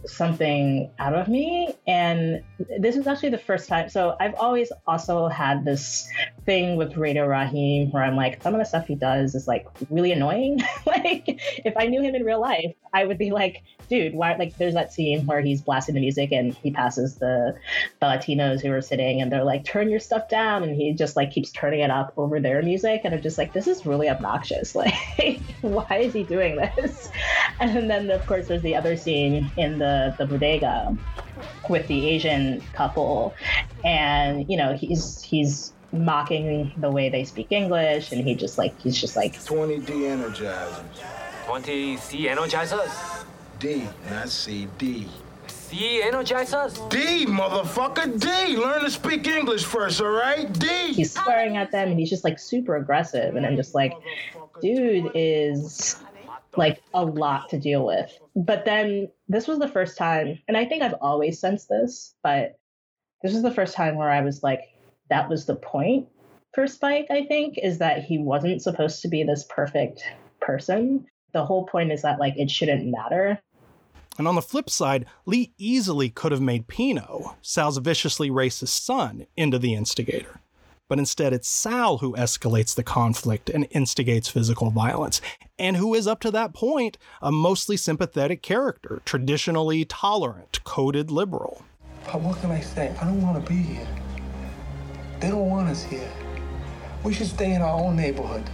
something out of me. And this is actually the first time. So i've always also had this thing with radio raheem where i'm like some of the stuff he does is like really annoying. Like if i knew him in real life i would be like dude why like there's that scene where he's blasting the music and he passes the the latinos who are sitting and they're like turn your stuff down. And he just like keeps turning it up over their music. And i'm just like this is really obnoxious. Like why is he doing this? And then of course there's the other scene in the the bodega with the asian couple and you know he's he's mocking the way they speak english and he just like he's just like 20 de-energizers. 20 C energizers? D, not C, D. C energizers? D, motherfucker, D! Learn to speak English first, all right? D! he's swearing at them and he's just like super aggressive and i'm just like dude is like a lot to deal with. But then this was the first time and i think i've always sensed this but this was the first time where i was like that was the point for spike i think is that he wasn't supposed to be this perfect person. The whole point is that like it shouldn't matter. And on the flip side, Lee easily could have made Pino, Sal's viciously racist son, into the instigator. But instead, it's Sal who escalates the conflict and instigates physical violence, and who is up to that point a mostly sympathetic character, traditionally tolerant, coded liberal. But what can I say? I don't want to be here. They don't want us here. We should stay in our own neighborhood.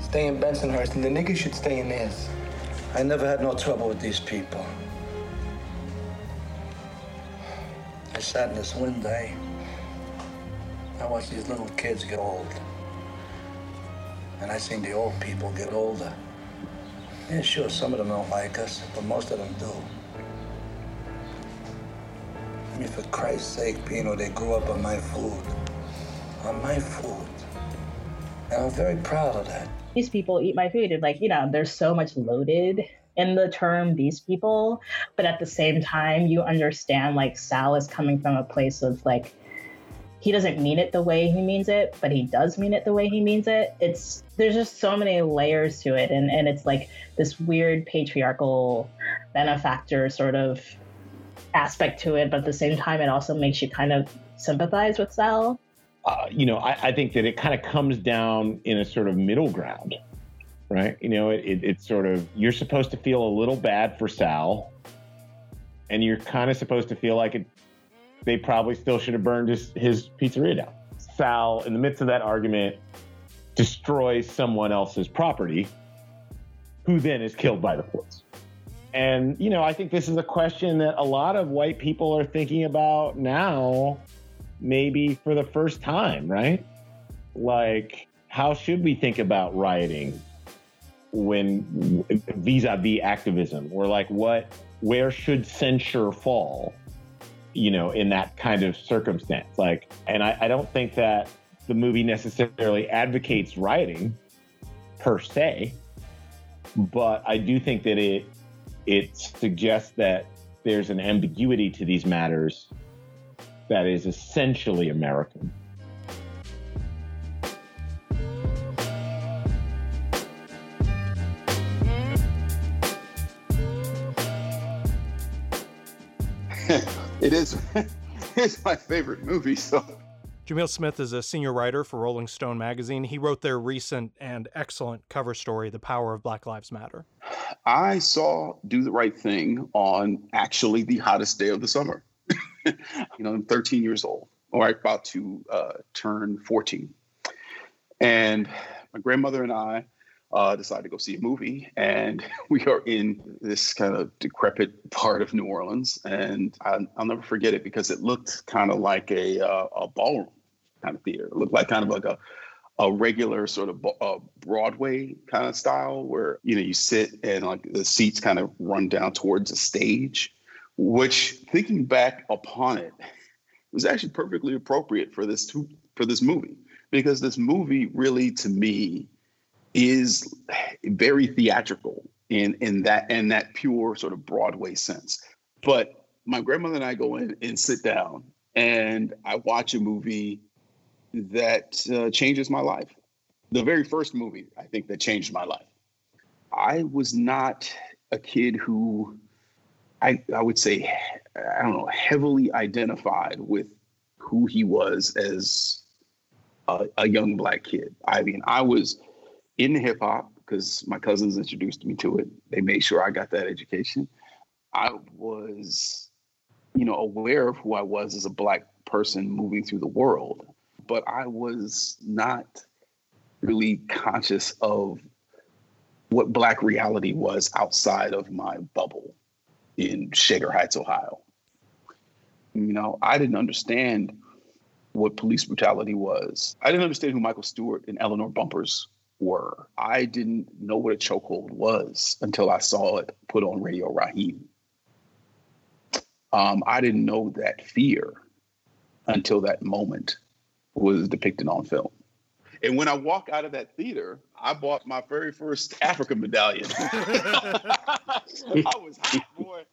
Stay in Bensonhurst, and the niggas should stay in theirs. I never had no trouble with these people. I sat in this one day. I watch these little kids get old. And I seen the old people get older. Yeah, sure, some of them don't like us, but most of them do. I mean, for Christ's sake, Pino, they grew up on my food. On my food. And I'm very proud of that. these people eat my food and like you know there's so much loaded in the term these people but at the same time you understand like sal is coming from a place of like he doesn't mean it the way he means it but he does mean it the way he means it it's there's just so many layers to it and and it's like this weird patriarchal benefactor sort of aspect to it but at the same time it also makes you kind of sympathize with sal uh, you know, I, I think that it kind of comes down in a sort of middle ground, right? You know, it, it, it's sort of you're supposed to feel a little bad for Sal, and you're kind of supposed to feel like it. They probably still should have burned his, his pizzeria down. Sal, in the midst of that argument, destroys someone else's property, who then is killed by the police. And you know, I think this is a question that a lot of white people are thinking about now maybe for the first time, right? Like, how should we think about rioting when vis-a-vis activism, or like what, where should censure fall? You know, in that kind of circumstance, like, and I, I don't think that the movie necessarily advocates rioting per se, but I do think that it it suggests that there's an ambiguity to these matters that is essentially American. It is it's my favorite movie so Jamil Smith is a senior writer for Rolling Stone magazine. He wrote their recent and excellent cover story, The Power of Black Lives Matter. i saw do the right thing on actually the hottest day of the summer you know i'm 13 years old or about to uh, turn 14 and my grandmother and i uh, decided to go see a movie, and we are in this kind of decrepit part of New Orleans, and I, will never forget it because it looked kind of like a uh, a ballroom kind of theater. It looked like kind of like a a regular sort of uh, Broadway kind of style where you know you sit and like the seats kind of run down towards the stage, which thinking back upon it was actually perfectly appropriate for this to, for this movie. Because this movie really to me is very theatrical in in that in that pure sort of Broadway sense. But my grandmother and I go in and sit down and I watch a movie that uh, changes my life. The very first movie I think that changed my life. I was not a kid who I I would say I don't know heavily identified with who he was as a, a young black kid. I mean, I was in hip hop because my cousins introduced me to it. They made sure I got that education. I was, you know, aware of who I was as a black person moving through the world, but I was not really conscious of what black reality was outside of my bubble in Shaker Heights, Ohio. You know, I didn't understand what police brutality was. I didn't understand who Michael Stewart and Eleanor Bumpurs were. I didn't know what a chokehold was until I saw it put on Radio Raheem. Um, I didn't know that fear until that moment was depicted on film. And when I walk out of that theater, I bought my very first African medallion. I was hot, boy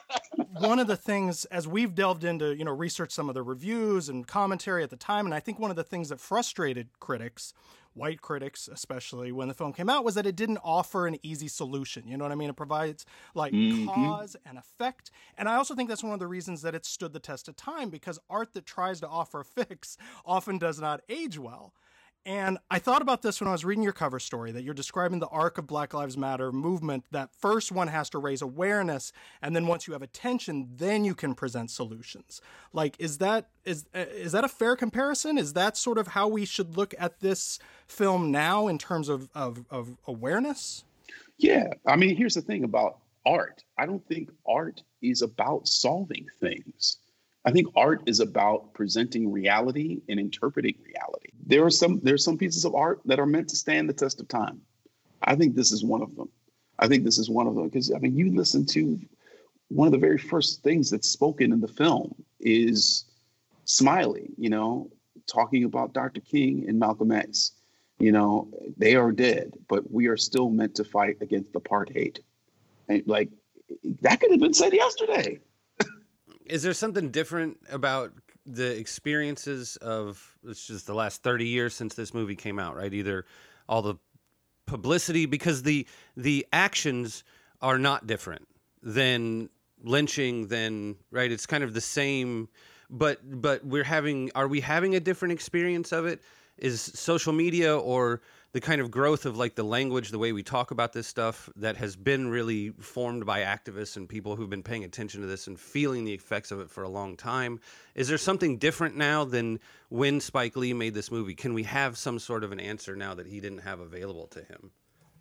one of the things as we've delved into you know research some of the reviews and commentary at the time and i think one of the things that frustrated critics white critics especially when the film came out was that it didn't offer an easy solution. You know what i mean? It provides like mm-hmm. cause and effect. And i also think that's one of the reasons that it stood the test of time because art that tries to offer a fix often does not age well and I thought about this when I was reading your cover story that you're describing the arc of Black Lives Matter movement that first one has to raise awareness and then once you have attention then you can present solutions. Like is that is is that a fair comparison? Is that sort of how we should look at this film now in terms of of, of awareness? Yeah. I mean, here's the thing about art. I don't think art is about solving things. I think art is about presenting reality and interpreting reality. There are some there are some pieces of art that are meant to stand the test of time. I think this is one of them. I think this is one of them because I mean you listen to one of the very first things that's spoken in the film is Smiley, you know, talking about Dr. King and Malcolm X. You know, they are dead, but we are still meant to fight against apartheid. And like that could have been said yesterday is there something different about the experiences of it's just the last 30 years since this movie came out right? Either all the publicity because the the actions are not different than lynching than right? It's kind of the same but but we're having are we having a different experience of it? Is social media or the kind of growth of like the language, the way we talk about this stuff that has been really formed by activists and people who've been paying attention to this and feeling the effects of it for a long time. Is there something different now than when Spike Lee made this movie? Can we have some sort of an answer now that he didn't have available to him?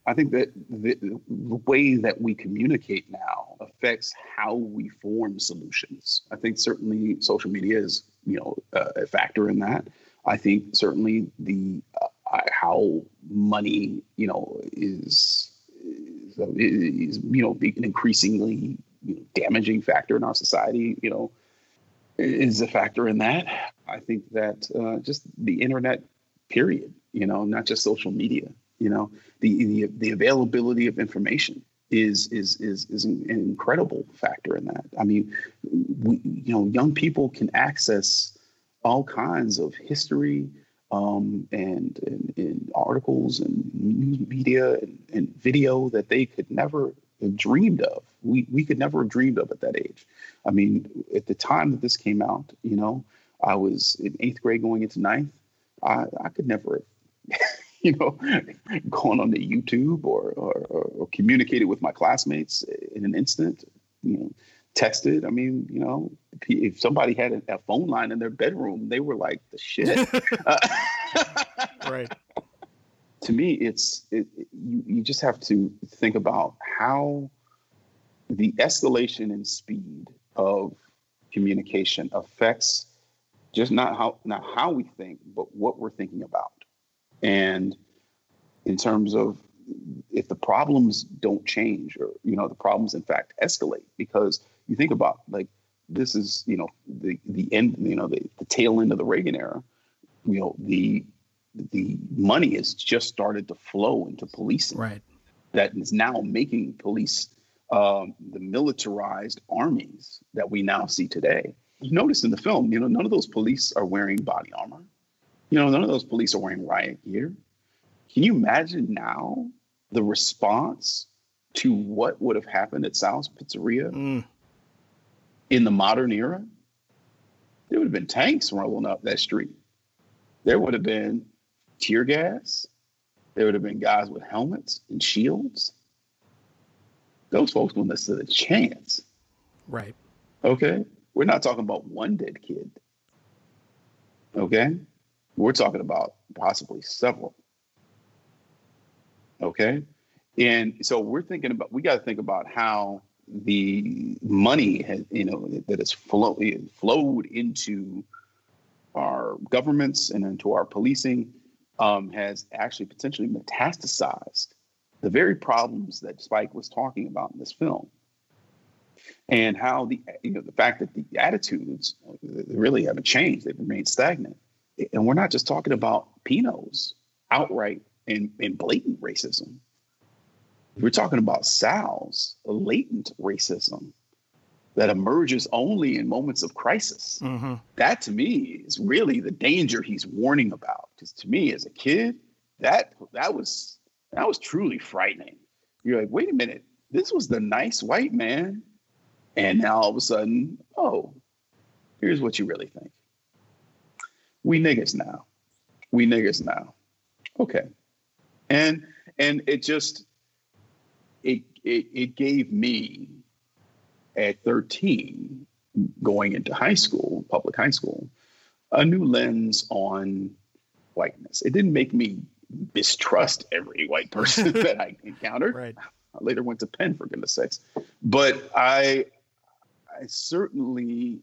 I think that the, the way that we communicate now affects how we form solutions. I think certainly social media is, you know, a factor in that. I think certainly the uh, how money, you know, is, is, is you know, an increasingly you know, damaging factor in our society, you know, is a factor in that. I think that uh, just the internet, period, you know, not just social media, you know, the the, the availability of information is is is is an incredible factor in that. I mean, we, you know, young people can access all kinds of history, um, and, and, articles and news media and, and, video that they could never have dreamed of. We, we could never have dreamed of at that age. I mean, at the time that this came out, you know, I was in eighth grade going into ninth. I, I could never have, you know, gone on to YouTube or, or, or communicated with my classmates in an instant, you know, texted. I mean, you know, if somebody had a, a phone line in their bedroom, they were like the shit. right. to me, it's it, you, you just have to think about how the escalation in speed of communication affects just not how not how we think, but what we're thinking about. And in terms of if the problems don't change or you know the problems in fact escalate because you think about like this is you know the the end you know the, the tail end of the Reagan era. You know the the money has just started to flow into policing. Right. That is now making police um, the militarized armies that we now see today. You notice in the film you know none of those police are wearing body armor. You know none of those police are wearing riot gear. Can you imagine now the response to what would have happened at Sal's Pizzeria? Mm. In the modern era? There would have been tanks rolling up that street. There would have been tear gas. There would have been guys with helmets and shields. Those folks wouldn't have stood a chance. Right. Okay. We're not talking about one dead kid. Okay. We're talking about possibly several. Okay. And so we're thinking about, we got to think about how the money has, you know, that has flow, flowed into our governments and into our policing um, has actually potentially metastasized the very problems that Spike was talking about in this film. And how the you know the fact that the attitudes really haven't changed; they've remained stagnant. And we're not just talking about Pino's outright and, and blatant racism. We're talking about Sal's latent racism that emerges only in moments of crisis. Mm-hmm. That to me is really the danger he's warning about. Because to me, as a kid, that that was that was truly frightening. You're like, wait a minute, this was the nice white man, and now all of a sudden, oh, here's what you really think. We niggas now. We niggas now. Okay. And and it just it it, it gave me at 13 going into high school, public high school, a new lens on whiteness. It didn't make me mistrust every white person that I encountered. Right. I later went to Penn for goodness sakes. But I I certainly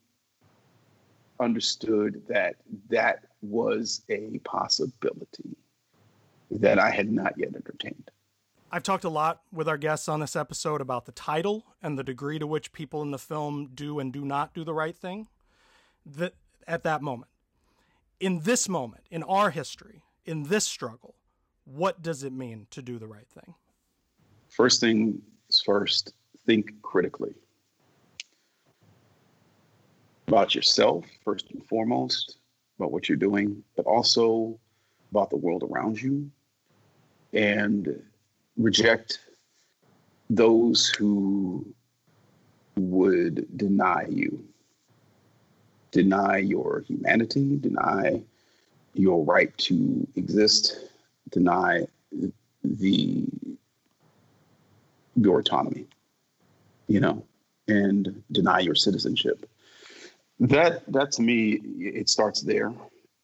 understood that that was a possibility that I had not yet entertained. I've talked a lot with our guests on this episode about the title and the degree to which people in the film do and do not do the right thing that, at that moment. In this moment, in our history, in this struggle, what does it mean to do the right thing? First thing is first, think critically about yourself, first and foremost, about what you're doing, but also about the world around you and reject those who would deny you, deny your humanity, deny your right to exist, deny the your autonomy, you know, and deny your citizenship. That that to me, it starts there,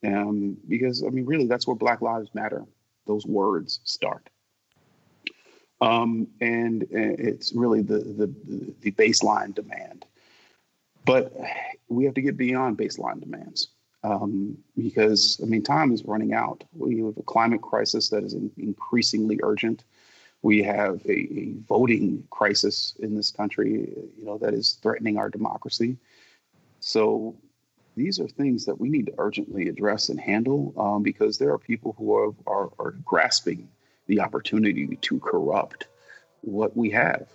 um, because I mean, really, that's where Black Lives Matter. Those words start. Um, and it's really the, the the baseline demand. But we have to get beyond baseline demands um, because I mean time is running out. We have a climate crisis that is increasingly urgent. We have a, a voting crisis in this country, you know, that is threatening our democracy. So these are things that we need to urgently address and handle um, because there are people who are, are, are grasping the opportunity to corrupt what we have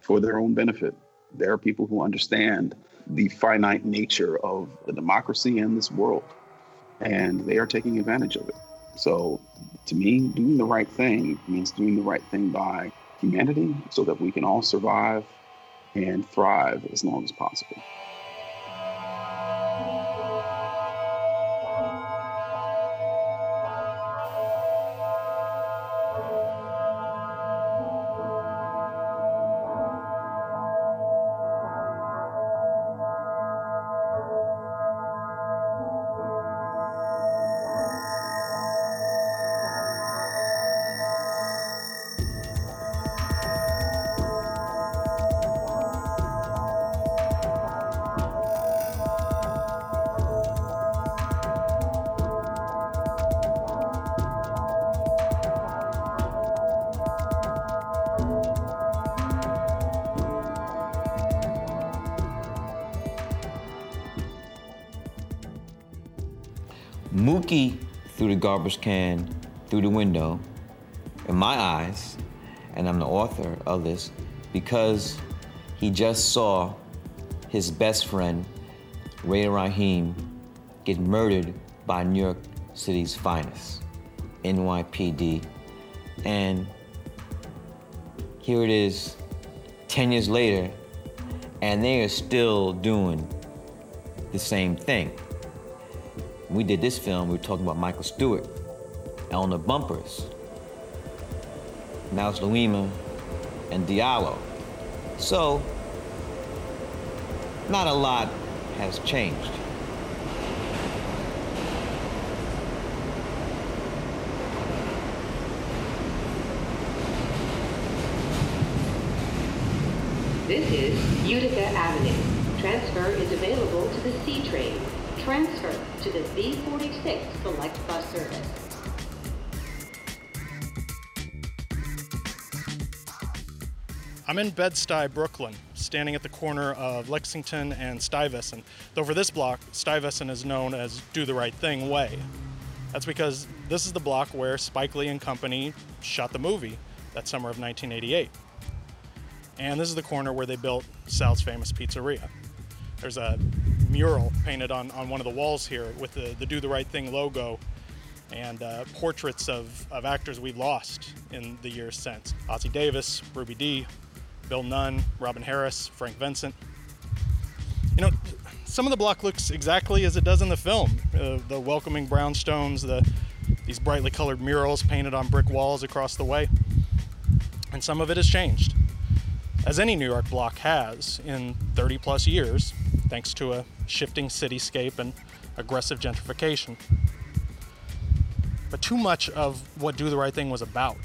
for their own benefit. There are people who understand the finite nature of the democracy in this world, and they are taking advantage of it. So, to me, doing the right thing means doing the right thing by humanity so that we can all survive and thrive as long as possible. Mookie threw the garbage can through the window, in my eyes, and I'm the author of this, because he just saw his best friend, Ray Raheem, get murdered by New York City's finest, NYPD. And here it is, 10 years later, and they are still doing the same thing. We did this film, we were talking about Michael Stewart, Eleanor Bumpurs, Mouse Louima, and Diallo. So, not a lot has changed. This is Utica Avenue. Transfer is available to the C train. Transfer to the B46 Select Bus Service. I'm in Bed-Stuy, Brooklyn, standing at the corner of Lexington and Stuyvesant. Though for this block, Stuyvesant is known as Do the Right Thing Way. That's because this is the block where Spike Lee and company shot the movie that summer of 1988. And this is the corner where they built Sal's famous pizzeria. There's a mural painted on, on one of the walls here with the, the Do the Right Thing logo and uh, portraits of, of actors we've lost in the years since Ossie Davis, Ruby Dee, Bill Nunn, Robin Harris, Frank Vincent. You know, some of the block looks exactly as it does in the film. Uh, the welcoming brownstones, the these brightly colored murals painted on brick walls across the way. And some of it has changed, as any New York block has in 30 plus years, thanks to a shifting cityscape and aggressive gentrification. But too much of what Do the Right Thing was about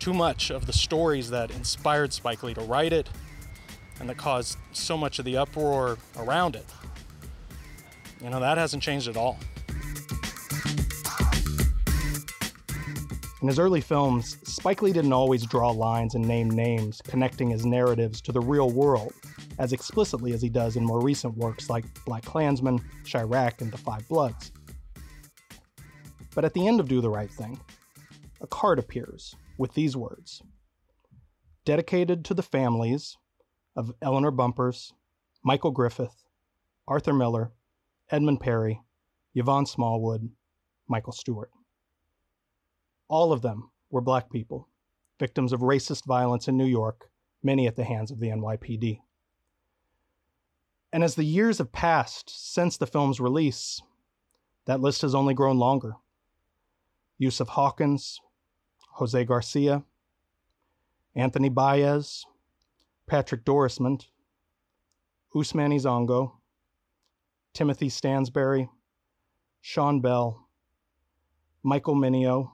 too much of the stories that inspired Spike Lee to write it and that caused so much of the uproar around it. You know, that hasn't changed at all. In his early films, Spike Lee didn't always draw lines and name names, connecting his narratives to the real world as explicitly as he does in more recent works like BlacKkKlansman, Chi-Raq, and The Five Bloods. But at the end of Do the Right Thing, a card appears with these words Dedicated to the families of Eleanor Bumpurs, Michael Griffith, Arthur Miller, Edmund Perry, Yvonne Smallwood, Michael Stewart. All of them were black people, victims of racist violence in New York, many at the hands of the NYPD. And as the years have passed since the film's release, that list has only grown longer. Yusuf Hawkins, Jose Garcia, Anthony Baez, Patrick Dorismond, Ousmane Zongo, Timothy Stansberry, Sean Bell, Michael Mineo,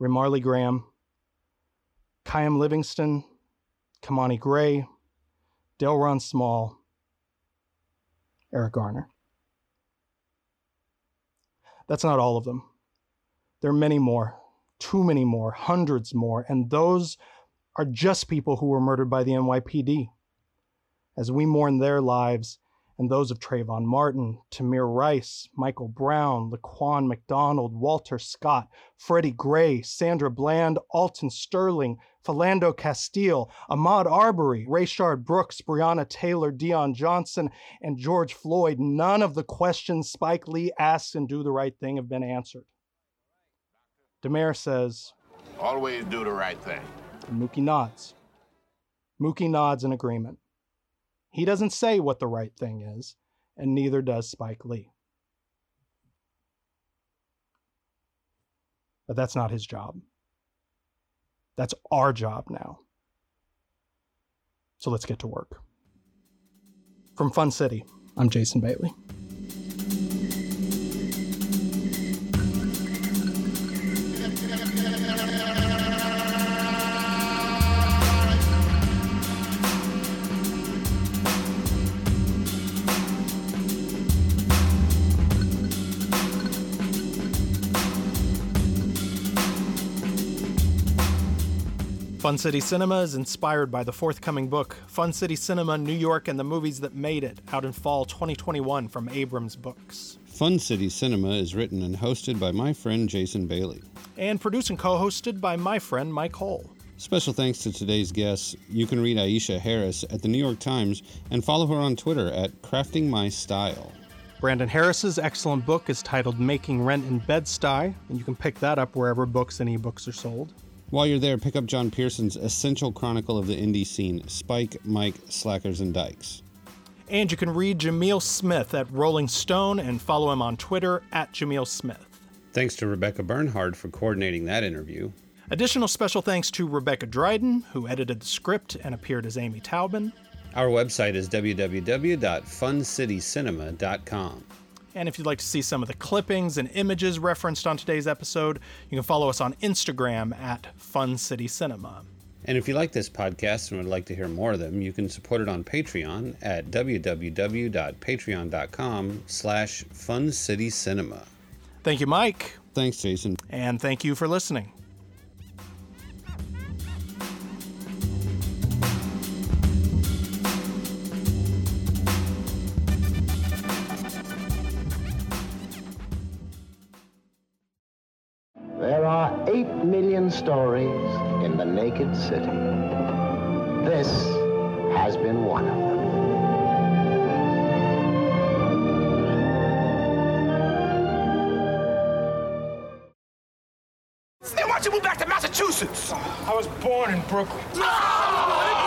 Ramarley Graham, Kyam Livingston, Kimani Gray, Delrawn Small, Eric Garner. That's not all of them. There are many more, too many more, hundreds more, and those are just people who were murdered by the NYPD. As we mourn their lives and those of Trayvon Martin, Tamir Rice, Michael Brown, Laquan McDonald, Walter Scott, Freddie Gray, Sandra Bland, Alton Sterling, Philando Castile, Ahmaud Arbery, Rayshard Brooks, Breonna Taylor, Dion Johnson, and George Floyd, none of the questions Spike Lee asks and Do the Right Thing have been answered. Da Mayor says, Always do the right thing. and Mookie nods. Mookie nods in agreement. He doesn't say what the right thing is, and neither does Spike Lee. But that's not his job. That's our job now. So let's get to work. From Fun City, I'm Jason Bailey. Fun City Cinema is inspired by the forthcoming book, Fun City Cinema New York and the Movies That Made It, out in fall 2021 from Abrams Books. Fun City Cinema is written and hosted by my friend Jason Bailey. And produced and co hosted by my friend Mike Hole. Special thanks to today's guests. You can read Aisha Harris at the New York Times and follow her on Twitter at Crafting My Style. Brandon Harris's excellent book is titled Making Rent in Bed-Stuy, and you can pick that up wherever books and ebooks are sold. While you're there, pick up John Pierson's essential chronicle of the indie scene Spike, Mike, Slackers, and Dykes. And you can read Jamil Smith at Rolling Stone and follow him on Twitter at Jamil Smith. Thanks to Rebecca Bernhard for coordinating that interview. Additional special thanks to Rebecca Dryden, who edited the script and appeared as Amy Taubin. Our website is www.funcitycinema.com. And if you'd like to see some of the clippings and images referenced on today's episode, you can follow us on Instagram at Fun City Cinema. And if you like this podcast and would like to hear more of them, you can support it on Patreon at www.patreon.com slash funcitycinema. Thank you, Mike. Thanks, Jason. And thank you for listening. Million stories in the naked city. This has been one of them. Then why'd you move back to Massachusetts? I was born in Brooklyn. Ah!